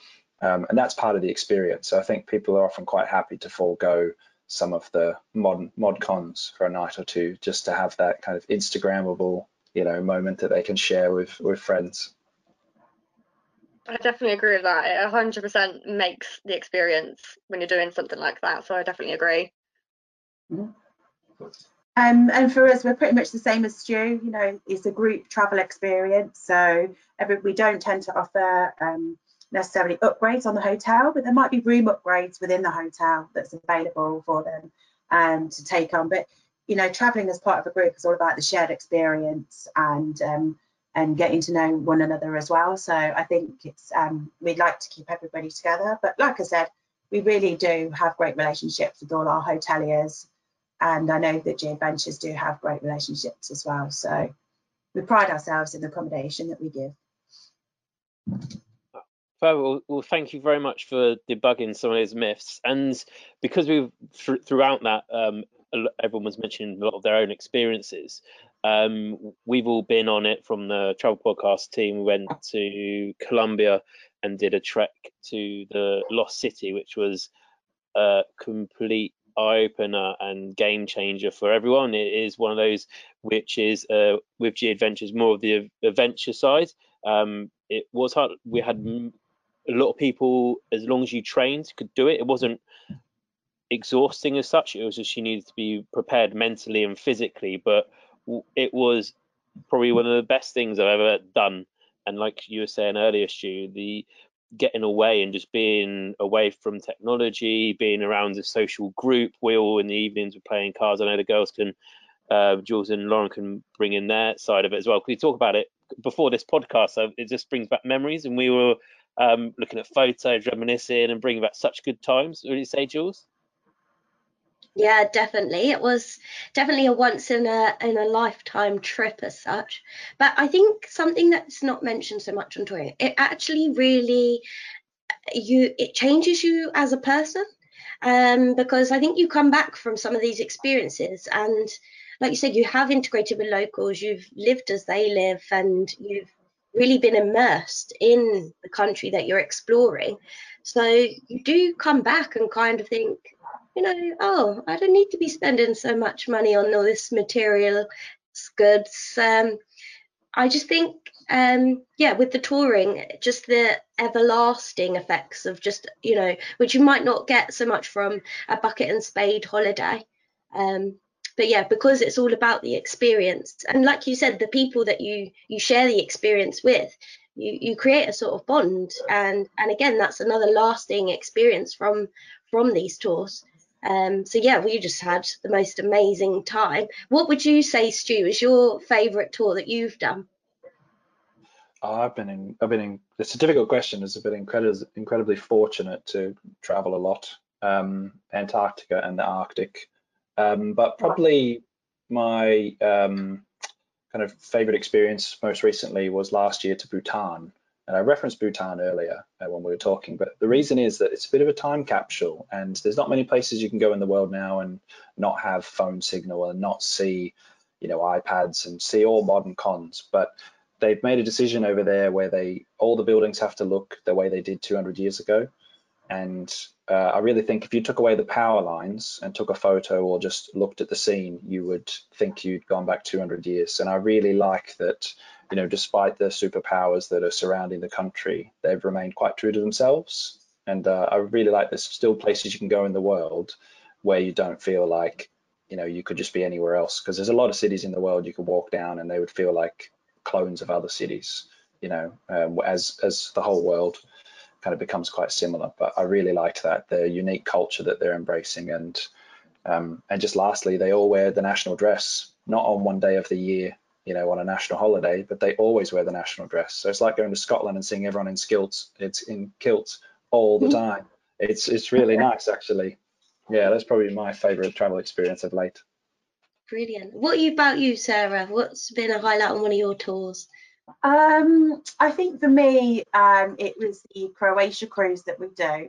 Um, and that's part of the experience. So I think people are often quite happy to forego some of the modern mod cons for a night or two just to have that kind of Instagrammable, you know, moment that they can share with with friends. I definitely agree with that. It 100% makes the experience when you're doing something like that. So I definitely agree. Mm-hmm. Um, and for us, we're pretty much the same as Stu. You know, it's a group travel experience, so every, we don't tend to offer um, necessarily upgrades on the hotel, but there might be room upgrades within the hotel that's available for them um, to take on. But you know, traveling as part of a group is all about the shared experience and um, and getting to know one another as well. So I think it's um, we'd like to keep everybody together, but like I said, we really do have great relationships with all our hoteliers and I know that G Adventures do have great relationships as well. So we pride ourselves in the accommodation that we give. Well, well, thank you very much for debugging some of those myths. And because we've th throughout that, um, everyone was mentioning a lot of their own experiences. Um, we've all been on it from the travel podcast team. We went to Colombia and did a trek to the Lost City, which was a complete eye opener and game changer for everyone. It is one of those which is uh, with G Adventures more of the adventure side. Um, it was hard. We had a lot of people, as long as you trained, could do it. It wasn't exhausting as such. It was just you needed to be prepared mentally and physically. But it was probably one of the best things I've ever done. And like you were saying earlier, Stu, the getting away and just being away from technology, being around a social group. We all in the evenings were playing cards. I know the girls can, uh, Jules and Lauren can bring in their side of it as well. You talk about it before this podcast? So it just brings back memories, and we were um, looking at photos, reminiscing, and bringing back such good times. Do you say, Jules? Yeah, definitely. It was definitely a once in a in a lifetime trip as such. But I think something that's not mentioned so much on touring, it actually really you it changes you as a person. Um, because I think you come back from some of these experiences and like you said, you have integrated with locals, you've lived as they live and you've really been immersed in the country that you're exploring. So you do come back and kind of think, you know, oh, I don't need to be spending so much money on all this material goods. Um, I just think, um, yeah, with the touring, just the everlasting effects of just, you know, which you might not get so much from a bucket and spade holiday. Um, but yeah, because it's all about the experience, and like you said, the people that you you share the experience with, you you create a sort of bond, and and again, that's another lasting experience from from these tours. Um, so yeah, we just had the most amazing time. What would you say, Stu, is your favourite tour that you've done? Oh, I've been in. I've been in. It's a difficult question. I've been incredibly, incredibly fortunate to travel a lot, um, Antarctica and the Arctic. Um, but probably my um, kind of favorite experience most recently was last year to Bhutan. And I referenced Bhutan earlier uh, when we were talking, but the reason is that it's a bit of a time capsule and there's not many places you can go in the world now and not have phone signal and not see, you know, iPads and see all modern cons. But they've made a decision over there where they all the buildings have to look the way they did 200 years ago. And uh, I really think if you took away the power lines and took a photo or just looked at the scene, you would think you'd gone back 200 years. And I really like that you know, despite the superpowers that are surrounding the country, they've remained quite true to themselves. And uh, I really like there's still places you can go in the world where you don't feel like, you know, you could just be anywhere else. Because there's a lot of cities in the world you could walk down and they would feel like clones of other cities, you know, um, as as the whole world kind of becomes quite similar. But I really like that the unique culture that they're embracing and um, and just lastly, they all wear the national dress, not on one day of the year you know, on a national holiday, but they always wear the national dress. So it's like going to Scotland and seeing everyone in kilts. It's in kilts all the mm-hmm. time. It's it's really nice actually. Yeah, that's probably my favourite travel experience of late. Brilliant. What about you, Sarah? What's been a highlight on one of your tours? Um, I think for me, um, it was the Croatia cruise that we do.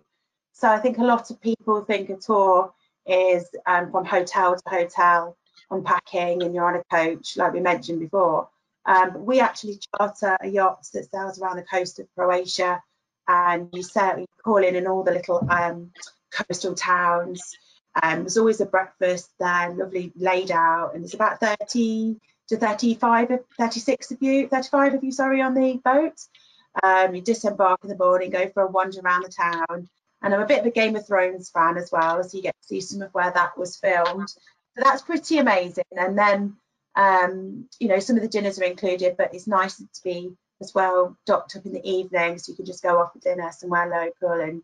So I think a lot of people think a tour is um, from hotel to hotel unpacking and you're on a coach, like we mentioned before. Um, we actually charter a yacht that sails around the coast of Croatia and you set you call in in all the little um, coastal towns. Um, there's always a breakfast there, lovely laid out, and there's about 30 to 35, 36 of you, 35 of you, sorry, on the boat. Um, you disembark in the morning, go for a wander around the town, and I'm a bit of a Game of Thrones fan as well, so you get to see some of where that was filmed. So that's pretty amazing. And then, um, you know, some of the dinners are included, but it's nice to be as well docked up in the evening, so you can just go off for dinner somewhere local and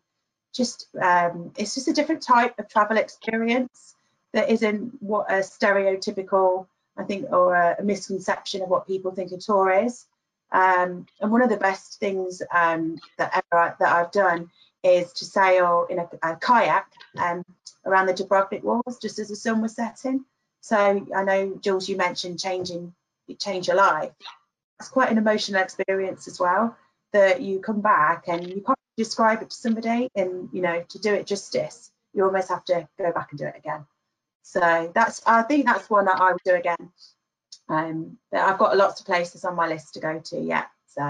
just um, it's just a different type of travel experience that isn't what a stereotypical I think or a, a misconception of what people think a tour is. Um, and one of the best things um, that ever that I've done is to sail in a, a kayak um, around the Dubrovnik walls just as the sun was setting. So I know Jules, you mentioned changing change your life. It's quite an emotional experience as well that you come back and you can't describe it to somebody and you know to do it justice you almost have to go back and do it again so that's i think that's one that i would do again um i've got lots of places on my list to go to yet so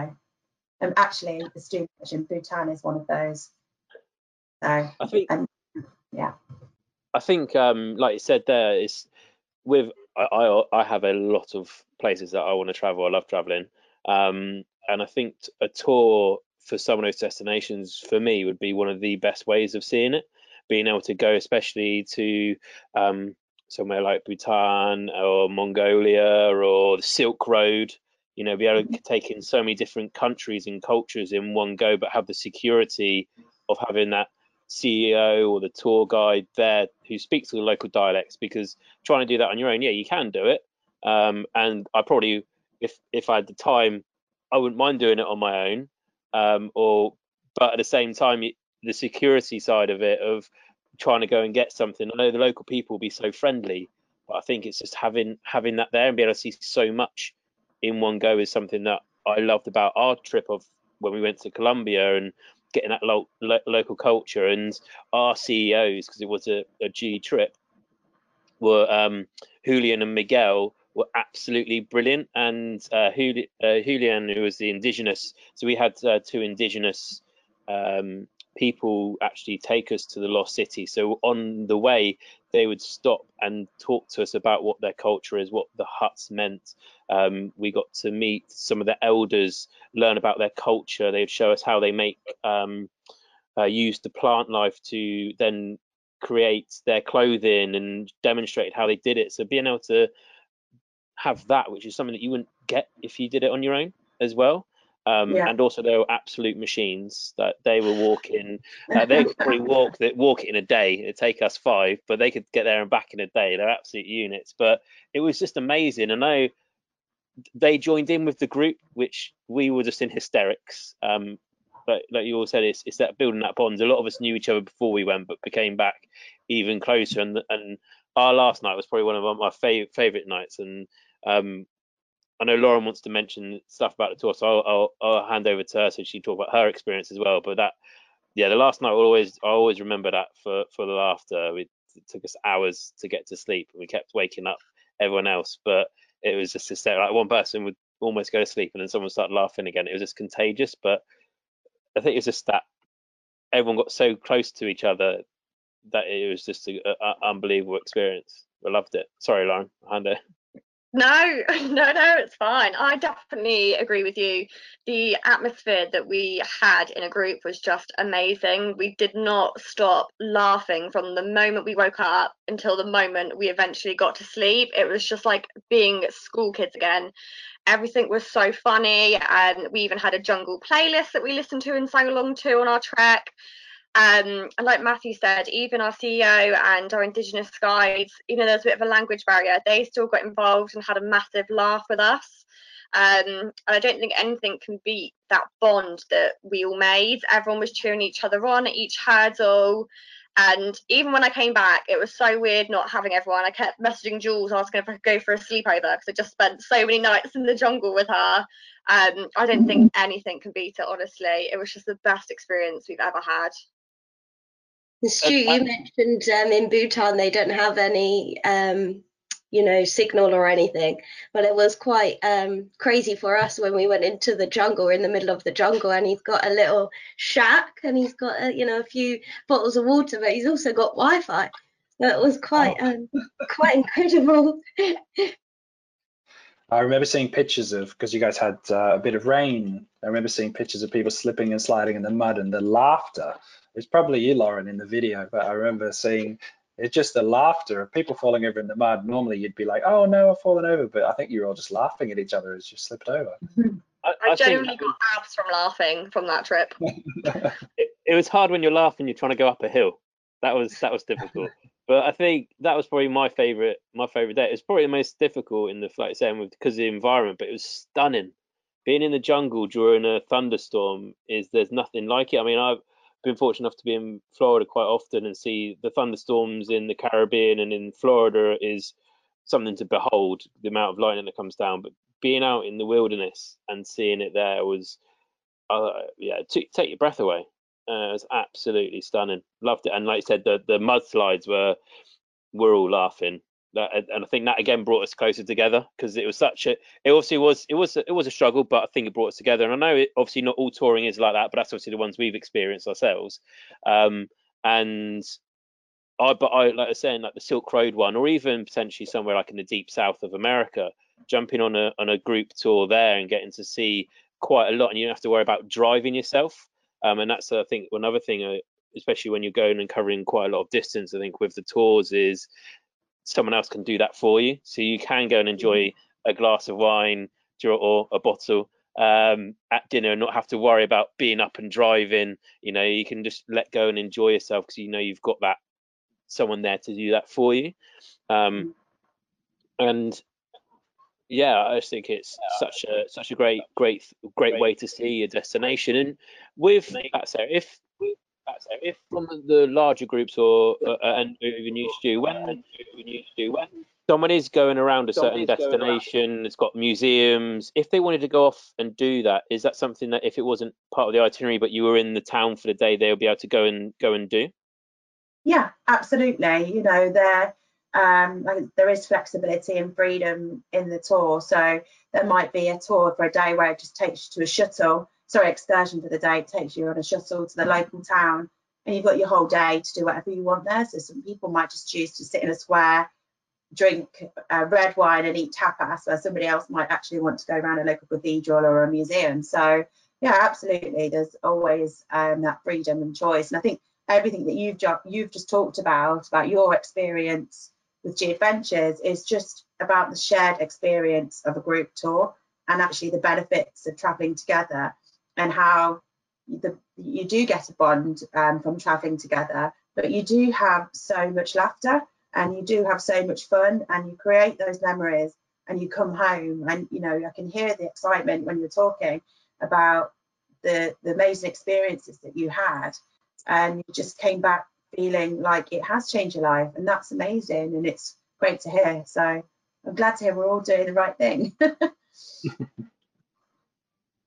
um, actually the student in bhutan is one of those so I think, um, yeah. I think, um, like you said, there is with I, I I have a lot of places that I want to travel. I love traveling, um, and I think a tour for some of those destinations for me would be one of the best ways of seeing it. Being able to go, especially to um, somewhere like Bhutan or Mongolia or the Silk Road, you know, be able to take in so many different countries and cultures in one go, but have the security of having that CEO or the tour guide there who speaks the local dialects because trying to do that on your own, yeah, you can do it. Um, and I probably, if if I had the time, I wouldn't mind doing it on my own. Um, or, but at the same time, the security side of it of trying to go and get something. I know the local people will be so friendly, but I think it's just having having that there and be able to see so much in one go is something that I loved about our trip of when we went to Colombia and getting that lo- lo- local culture and our CEOs because it was a, a G trip were um, Julian and Miguel were absolutely brilliant and uh, uh, Julian who was the indigenous so we had uh, two indigenous um, people actually take us to the lost city. So on the way they would stop and talk to us about what their culture is what the huts meant. Um, we got to meet some of the elders learn about their culture. They'd show us how they make um, uh, use the plant life to then create their clothing and demonstrate how they did it. So being able to have that which is something that you wouldn't get if you did it on your own as well um, yeah. and also they were absolute machines that they were walking. Uh, they could probably walk that walk it in a day. It'd take us five, but they could get there and back in a day. They're absolute units. But it was just amazing. I know they joined in with the group, which we were just in hysterics. Um, but like you all said, it's, it's that building that bond. A lot of us knew each other before we went, but became back even closer. And and our last night was probably one of my favorite favorite nights. And um, I know Lauren wants to mention stuff about the tour, so I'll, I'll, I'll hand over to her so she can talk about her experience as well. But that, yeah, the last night will always I always remember that for for the laughter. We, it took us hours to get to sleep, and we kept waking up everyone else. But it was just hysterical. Like one person would almost go to sleep, and then someone started laughing again. It was just contagious. But I think it's just that everyone got so close to each other that it was just an unbelievable experience. I loved it. Sorry, Lauren. Hand it. No, no, no, it's fine. I definitely agree with you. The atmosphere that we had in a group was just amazing. We did not stop laughing from the moment we woke up until the moment we eventually got to sleep. It was just like being school kids again. Everything was so funny, and we even had a jungle playlist that we listened to and sang along to on our trek. Um, and like Matthew said, even our CEO and our Indigenous guides, even though there's a bit of a language barrier, they still got involved and had a massive laugh with us. Um, and I don't think anything can beat that bond that we all made. Everyone was cheering each other on at each hurdle. And even when I came back, it was so weird not having everyone. I kept messaging Jules asking if I could go for a sleepover because I just spent so many nights in the jungle with her. Um, I don't think anything can beat it, honestly. It was just the best experience we've ever had. Stu, you mentioned um, in Bhutan they don't have any um, you know, signal or anything. But it was quite um, crazy for us when we went into the jungle, in the middle of the jungle, and he's got a little shack and he's got, a, you know, a few bottles of water, but he's also got Wi-Fi. That was quite, oh. um, quite incredible. I remember seeing pictures of because you guys had uh, a bit of rain. I remember seeing pictures of people slipping and sliding in the mud and the laughter. It's probably you, Lauren, in the video, but I remember seeing it's just the laughter of people falling over in the mud. Normally, you'd be like, "Oh no, I've fallen over," but I think you're all just laughing at each other as you slipped over. I, I, I genuinely got abs from laughing from that trip. it, it was hard when you're laughing. You're trying to go up a hill. That was that was difficult. But I think that was probably my favorite. My favorite day. It was probably the most difficult in the flight saying because of the environment, but it was stunning. Being in the jungle during a thunderstorm is there's nothing like it. I mean, I've been fortunate enough to be in Florida quite often and see the thunderstorms in the Caribbean and in Florida is something to behold. The amount of lightning that comes down, but being out in the wilderness and seeing it there was, uh, yeah, t- take your breath away. Uh, it was absolutely stunning. Loved it. And like I said, the the mudslides were we're all laughing. And I think that again brought us closer together because it was such a. It obviously was it was it was a struggle, but I think it brought us together. And I know it, obviously not all touring is like that, but that's obviously the ones we've experienced ourselves. Um, and I, but I like I was saying, like the Silk Road one, or even potentially somewhere like in the deep south of America, jumping on a on a group tour there and getting to see quite a lot, and you don't have to worry about driving yourself. Um, and that's I think another thing, uh, especially when you're going and covering quite a lot of distance. I think with the tours is someone else can do that for you, so you can go and enjoy mm-hmm. a glass of wine or a bottle um, at dinner and not have to worry about being up and driving. You know, you can just let go and enjoy yourself because you know you've got that someone there to do that for you. Um, mm-hmm. and yeah, I just think it's such a such a great great great way to see a destination. And with that said, if if from the larger groups or uh, and even you to when someone is going around a certain destination, it's got museums. If they wanted to go off and do that, is that something that if it wasn't part of the itinerary, but you were in the town for the day, they'll be able to go and go and do? Yeah, absolutely. You know, they're um, there is flexibility and freedom in the tour. So there might be a tour for a day where it just takes you to a shuttle, sorry, excursion for the day, takes you on a shuttle to the local town, and you've got your whole day to do whatever you want there. So some people might just choose to sit in a square, drink uh, red wine and eat tapas, where somebody else might actually want to go around a local cathedral or a museum. So yeah, absolutely. There's always um, that freedom and choice. And I think everything that you've, ju- you've just talked about, about your experience with G Adventures is just about the shared experience of a group tour and actually the benefits of traveling together and how the, you do get a bond um, from traveling together, but you do have so much laughter and you do have so much fun and you create those memories and you come home and you know I can hear the excitement when you're talking about the the amazing experiences that you had and you just came back feeling like it has changed your life and that's amazing and it's great to hear. So i'm glad to hear we're all doing the right thing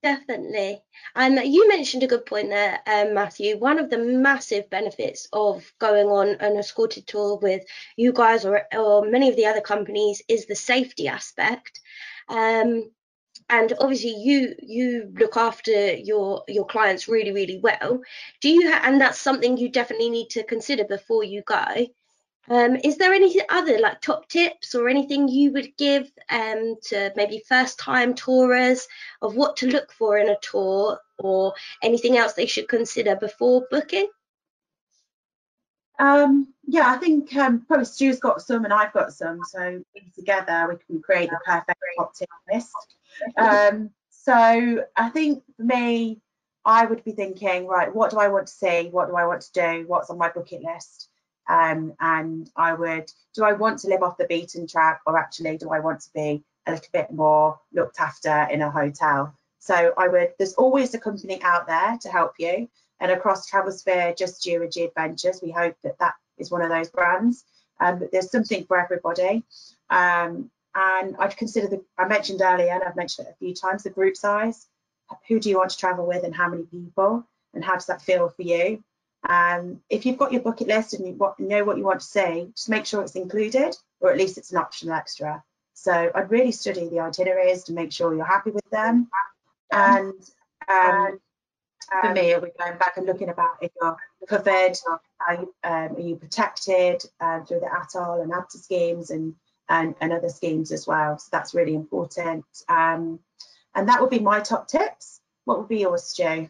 definitely. Um, you mentioned a good point there um, matthew. One of the massive benefits of going on an escorted tour with you guys or, or many of the other companies is the safety aspect. Um, and obviously you you look after your your clients really really well. Do you ha- and that's something you definitely need to consider before you go um, is there any other like top tips or anything you would give um, to maybe first time tourers of what to look for in a tour or anything else they should consider before booking um, yeah, I think um, probably Stu's got some and I've got some, so together we can create the perfect top tip list. Um, so I think for me, I would be thinking, right, what do I want to see? What do I want to do? What's on my bucket list? Um, and I would, do I want to live off the beaten track or actually do I want to be a little bit more looked after in a hotel? So I would, there's always a company out there to help you. And across TravelSphere, Just G Adventures, we hope that that is one of those brands. Um, but there's something for everybody. Um, and I'd consider the, I mentioned earlier, and I've mentioned it a few times, the group size. Who do you want to travel with and how many people? And how does that feel for you? Um, if you've got your bucket list and you know what you want to see, just make sure it's included, or at least it's an optional extra. So I'd really study the itineraries to make sure you're happy with them. And um, for me, it'll be going back and looking about if you're covered, are you, um, are you protected um, through the ATOL and ABTA schemes and, and, and other schemes as well. So that's really important. Um, and that would be my top tips. What would be yours, Stu?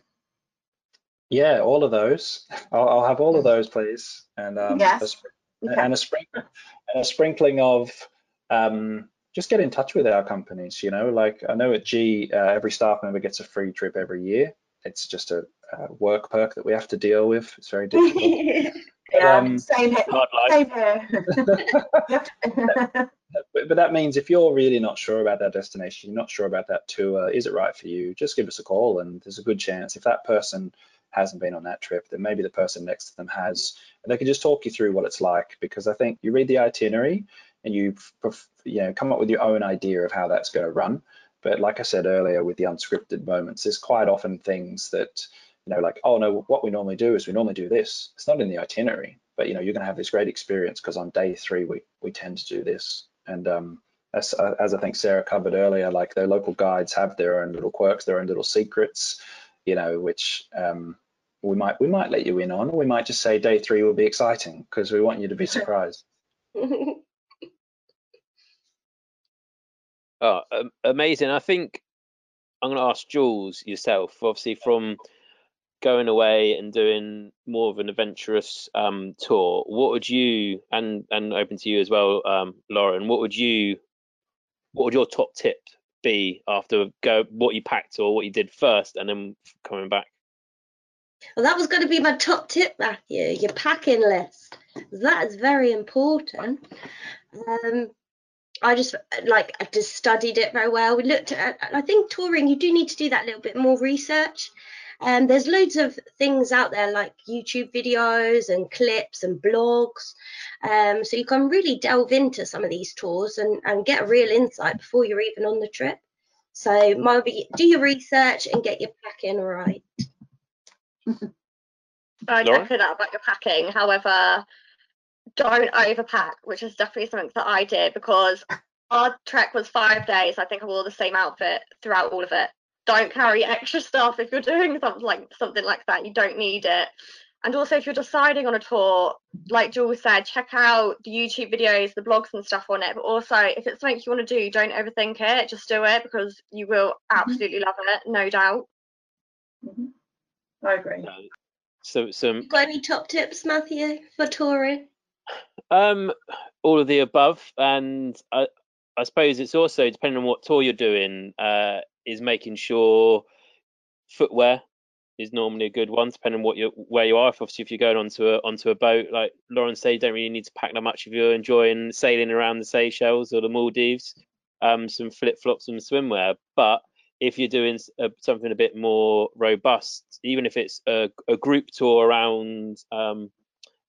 Yeah, all of those. I'll, I'll have all of those, please. And um, yes. a, okay. and a sprinkling, and a sprinkling of um, just get in touch with our companies. You know, like I know at G, uh, every staff member gets a free trip every year. It's just a, a work perk that we have to deal with. It's very difficult. yeah, um, same here. Same here. but, but that means if you're really not sure about that destination, you're not sure about that tour, is it right for you? Just give us a call, and there's a good chance if that person hasn't been on that trip, then maybe the person next to them has, and they can just talk you through what it's like. Because I think you read the itinerary and you, you know, come up with your own idea of how that's going to run. But like I said earlier, with the unscripted moments, there's quite often things that, you know, like, oh no, what we normally do is we normally do this. It's not in the itinerary, but you know, you're going to have this great experience because on day three we we tend to do this. And um, as, as I think Sarah covered earlier, like the local guides have their own little quirks, their own little secrets, you know, which um, we might we might let you in on, or we might just say day three will be exciting because we want you to be surprised. oh, amazing! I think I'm going to ask Jules yourself. Obviously, from going away and doing more of an adventurous um, tour, what would you and and open to you as well, um, Lauren? What would you what would your top tip be after go what you packed or what you did first, and then coming back? Well, that was going to be my top tip, Matthew, your packing list. That is very important. Um, I just like I just studied it very well. We looked at I think touring you do need to do that little bit more research. And um, there's loads of things out there like YouTube videos and clips and blogs. Um, so you can really delve into some of these tours and, and get a real insight before you're even on the trip. So maybe do your research and get your packing right. I definitely that about your packing. However, don't overpack, which is definitely something that I did because our trek was five days. I think I wore the same outfit throughout all of it. Don't carry extra stuff if you're doing something like something like that. You don't need it. And also, if you're deciding on a tour, like Jules said, check out the YouTube videos, the blogs and stuff on it. But also, if it's something you want to do, don't overthink it. Just do it because you will mm-hmm. absolutely mm-hmm. love it, no doubt. Mm-hmm. I agree. So, some got any top tips, Matthew, for touring? Um, all of the above, and I, I suppose it's also depending on what tour you're doing, uh, is making sure footwear is normally a good one, depending on what you where you are. If obviously if you're going onto a onto a boat, like Lauren said, you don't really need to pack that much if you're enjoying sailing around the Seychelles or the Maldives. Um, some flip flops and swimwear, but if you're doing a, something a bit more robust, even if it's a, a group tour around um,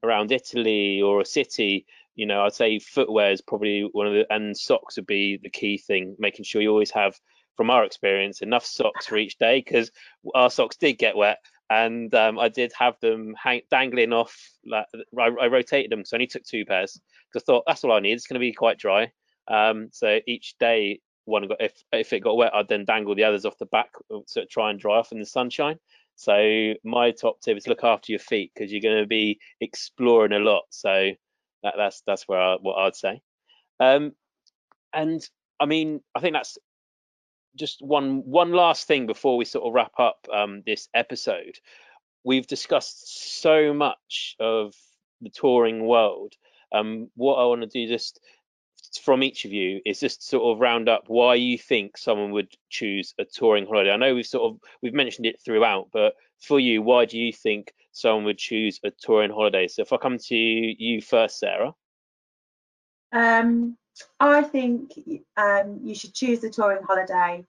around Italy or a city, you know, I'd say footwear is probably one of the and socks would be the key thing, making sure you always have, from our experience, enough socks for each day because our socks did get wet and um, I did have them hang, dangling off. Like, I, I rotated them, so I only took two pairs because I thought that's all I need. It's going to be quite dry. Um, so each day one got if if it got wet, I'd then dangle the others off the back to try and dry off in the sunshine. So my top tip is look after your feet because you're going to be exploring a lot. So that, that's that's where I, what I'd say. Um, and I mean, I think that's just one one last thing before we sort of wrap up um, this episode. We've discussed so much of the touring world. Um, what I want to do just from each of you is just sort of round up why you think someone would choose a touring holiday. I know we've sort of we've mentioned it throughout, but for you, why do you think someone would choose a touring holiday? So if I come to you first, Sarah. Um, I think um, you should choose a touring holiday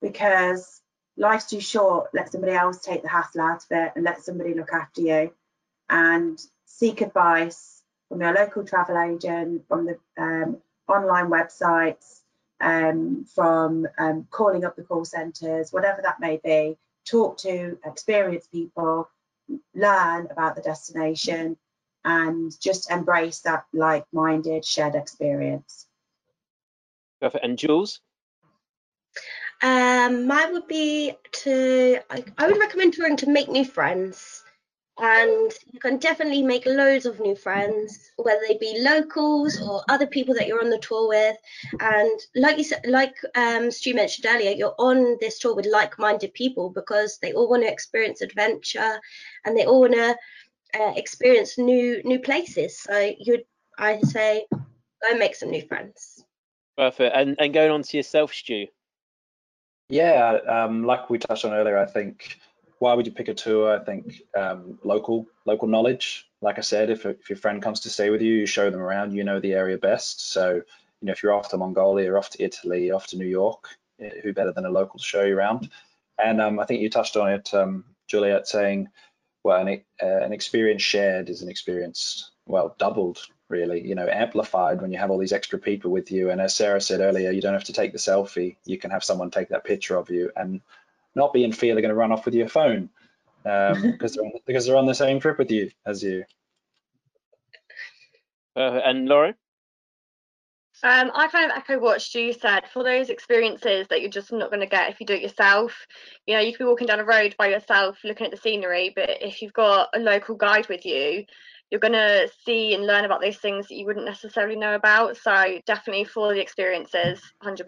because life's too short. Let somebody else take the hassle out of it and let somebody look after you and seek advice from your local travel agent, from the um, online websites, um, from um, calling up the call centres, whatever that may be. Talk to experienced people, learn about the destination, and just embrace that like minded shared experience. Perfect. And Jules? Um, mine would be to, I, I would recommend touring to make new friends. And you can definitely make loads of new friends, whether they be locals or other people that you're on the tour with. And like you said, like um, Stu mentioned earlier, you're on this tour with like-minded people because they all want to experience adventure and they all want to uh, experience new new places. So you'd, I say, go make some new friends. Perfect. And and going on to yourself, Stu. Yeah, um, like we touched on earlier, I think why would you pick a tour? I think um, local local knowledge. Like I said, if, if your friend comes to stay with you, you show them around. You know the area best. So you know if you're off to Mongolia, off to Italy, off to New York, eh, who better than a local to show you around? And um, I think you touched on it, um, Juliet, saying, well, an, uh, an experience shared is an experience well doubled really you know amplified when you have all these extra people with you and as sarah said earlier you don't have to take the selfie you can have someone take that picture of you and not be in fear they're going to run off with your phone um, because they're on, because they're on the same trip with you as you uh, and Laurie. um, I kind of echo what Stu said. For those experiences that you're just not going to get if you do it yourself, you know, you could be walking down a road by yourself looking at the scenery, but if you've got a local guide with you, you're going to see and learn about those things that you wouldn't necessarily know about. So definitely for the experiences, 100%.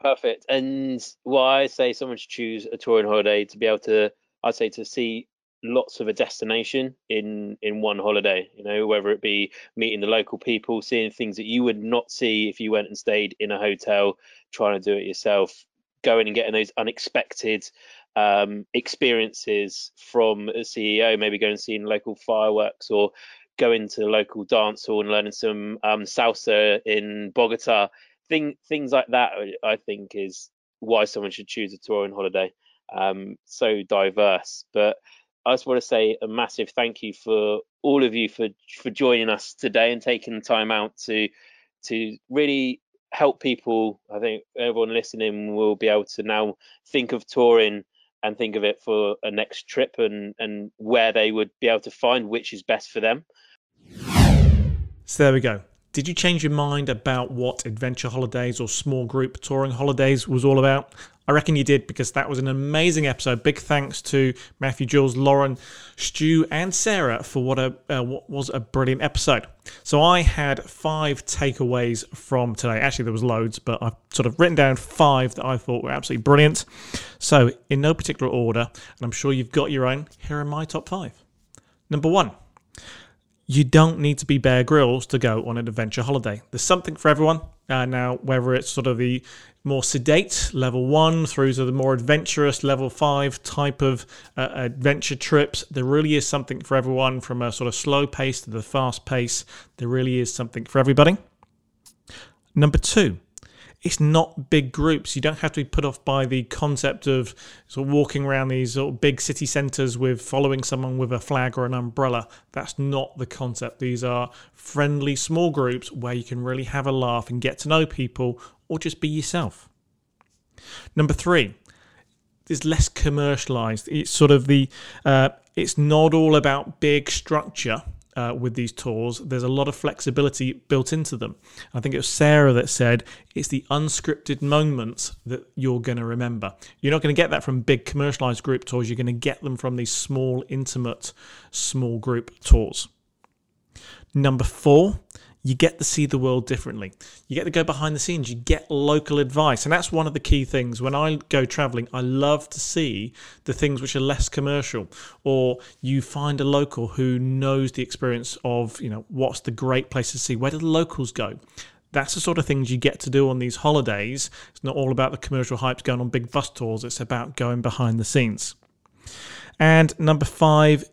Perfect. And why I say someone should choose a touring holiday to be able to, I'd say to see lots of a destination in in one holiday you know whether it be meeting the local people seeing things that you would not see if you went and stayed in a hotel trying to do it yourself going and getting those unexpected um, experiences from a CEO, maybe going and seeing local fireworks or going to the local dance hall and learning some um, salsa in Bogota. Thing, things like that, I think, is why someone should choose a touring holiday. Um, so diverse. But I just want to say a massive thank you for all of you for for joining us today and taking the time out to to really help people. I think everyone listening will be able to now think of touring and think of it for a next trip and and where they would be able to find which is best for them. So there we go. Did you change your mind about what adventure holidays or small group touring holidays was all about? I reckon you did because that was an amazing episode. Big thanks to Matthew, Jules, Lauren, Stu, and Sarah for what a uh, what was a brilliant episode. So I had five takeaways from today. Actually, there was loads, but I've sort of written down five that I thought were absolutely brilliant. So in no particular order, and I'm sure you've got your own. Here are my top five. Number one you don't need to be Bear Grylls to go on an adventure holiday. There's something for everyone. Uh, now, whether it's sort of the more sedate level one through to the more adventurous level five type of uh, adventure trips, there really is something for everyone from a sort of slow pace to the fast pace. There really is something for everybody. Number two, it's not big groups. You don't have to be put off by the concept of sort of walking around these sort of big city centres with following someone with a flag or an umbrella. That's not the concept. These are friendly small groups where you can really have a laugh and get to know people or just be yourself. Number three, is less commercialized. It's sort of the uh, it's not all about big structure uh, with these tours. There's a lot of flexibility built into them. I think it was Sarah that said it's the unscripted moments that you're going to remember. You're not going to get that from big commercialized group tours. You're going to get them from these small, intimate, small group tours. Number four, you get to see the world differently. You get to go behind the scenes. You get local advice. And that's one of the key things. When I go traveling, I love to see the things which are less commercial. Or you find a local who knows the experience of, you know, what's the great place to see? Where do the locals go? That's the sort of things you get to do on these holidays. It's not all about the commercial hypes going on big bus tours, it's about going behind the scenes. And number five,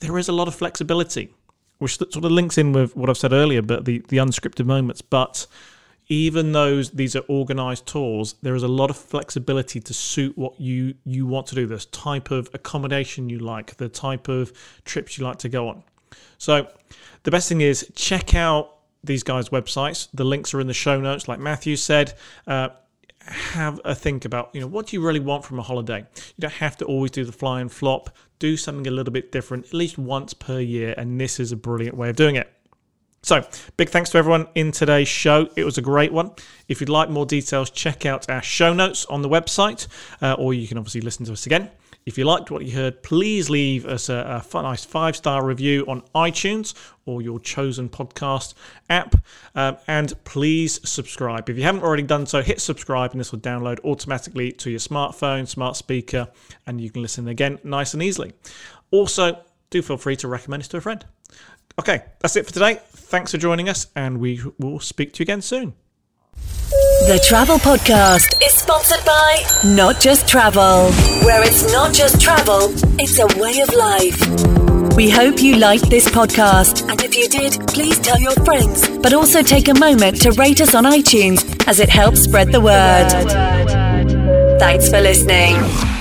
there is a lot of flexibility which sort of links in with what I've said earlier, but the, the unscripted moments. But even though these are organized tours, there is a lot of flexibility to suit what you, you want to do, this type of accommodation you like, the type of trips you like to go on. So the best thing is check out these guys' websites. The links are in the show notes, like Matthew said. Uh, have a think about, you know, what do you really want from a holiday? You don't have to always do the fly and flop. Do something a little bit different at least once per year, and this is a brilliant way of doing it. So, big thanks to everyone in today's show. It was a great one. If you'd like more details, check out our show notes on the website, uh, or you can obviously listen to us again. If you liked what you heard, please leave us a, a nice five star review on iTunes or your chosen podcast app. Um, and please subscribe. If you haven't already done so, hit subscribe and this will download automatically to your smartphone, smart speaker, and you can listen again nice and easily. Also, do feel free to recommend us to a friend. Okay, that's it for today. Thanks for joining us, and we will speak to you again soon. The Travel Podcast is sponsored by Not Just Travel, where it's not just travel, it's a way of life. We hope you liked this podcast, and if you did, please tell your friends, but also take a moment to rate us on iTunes as it helps spread the word. Thanks for listening.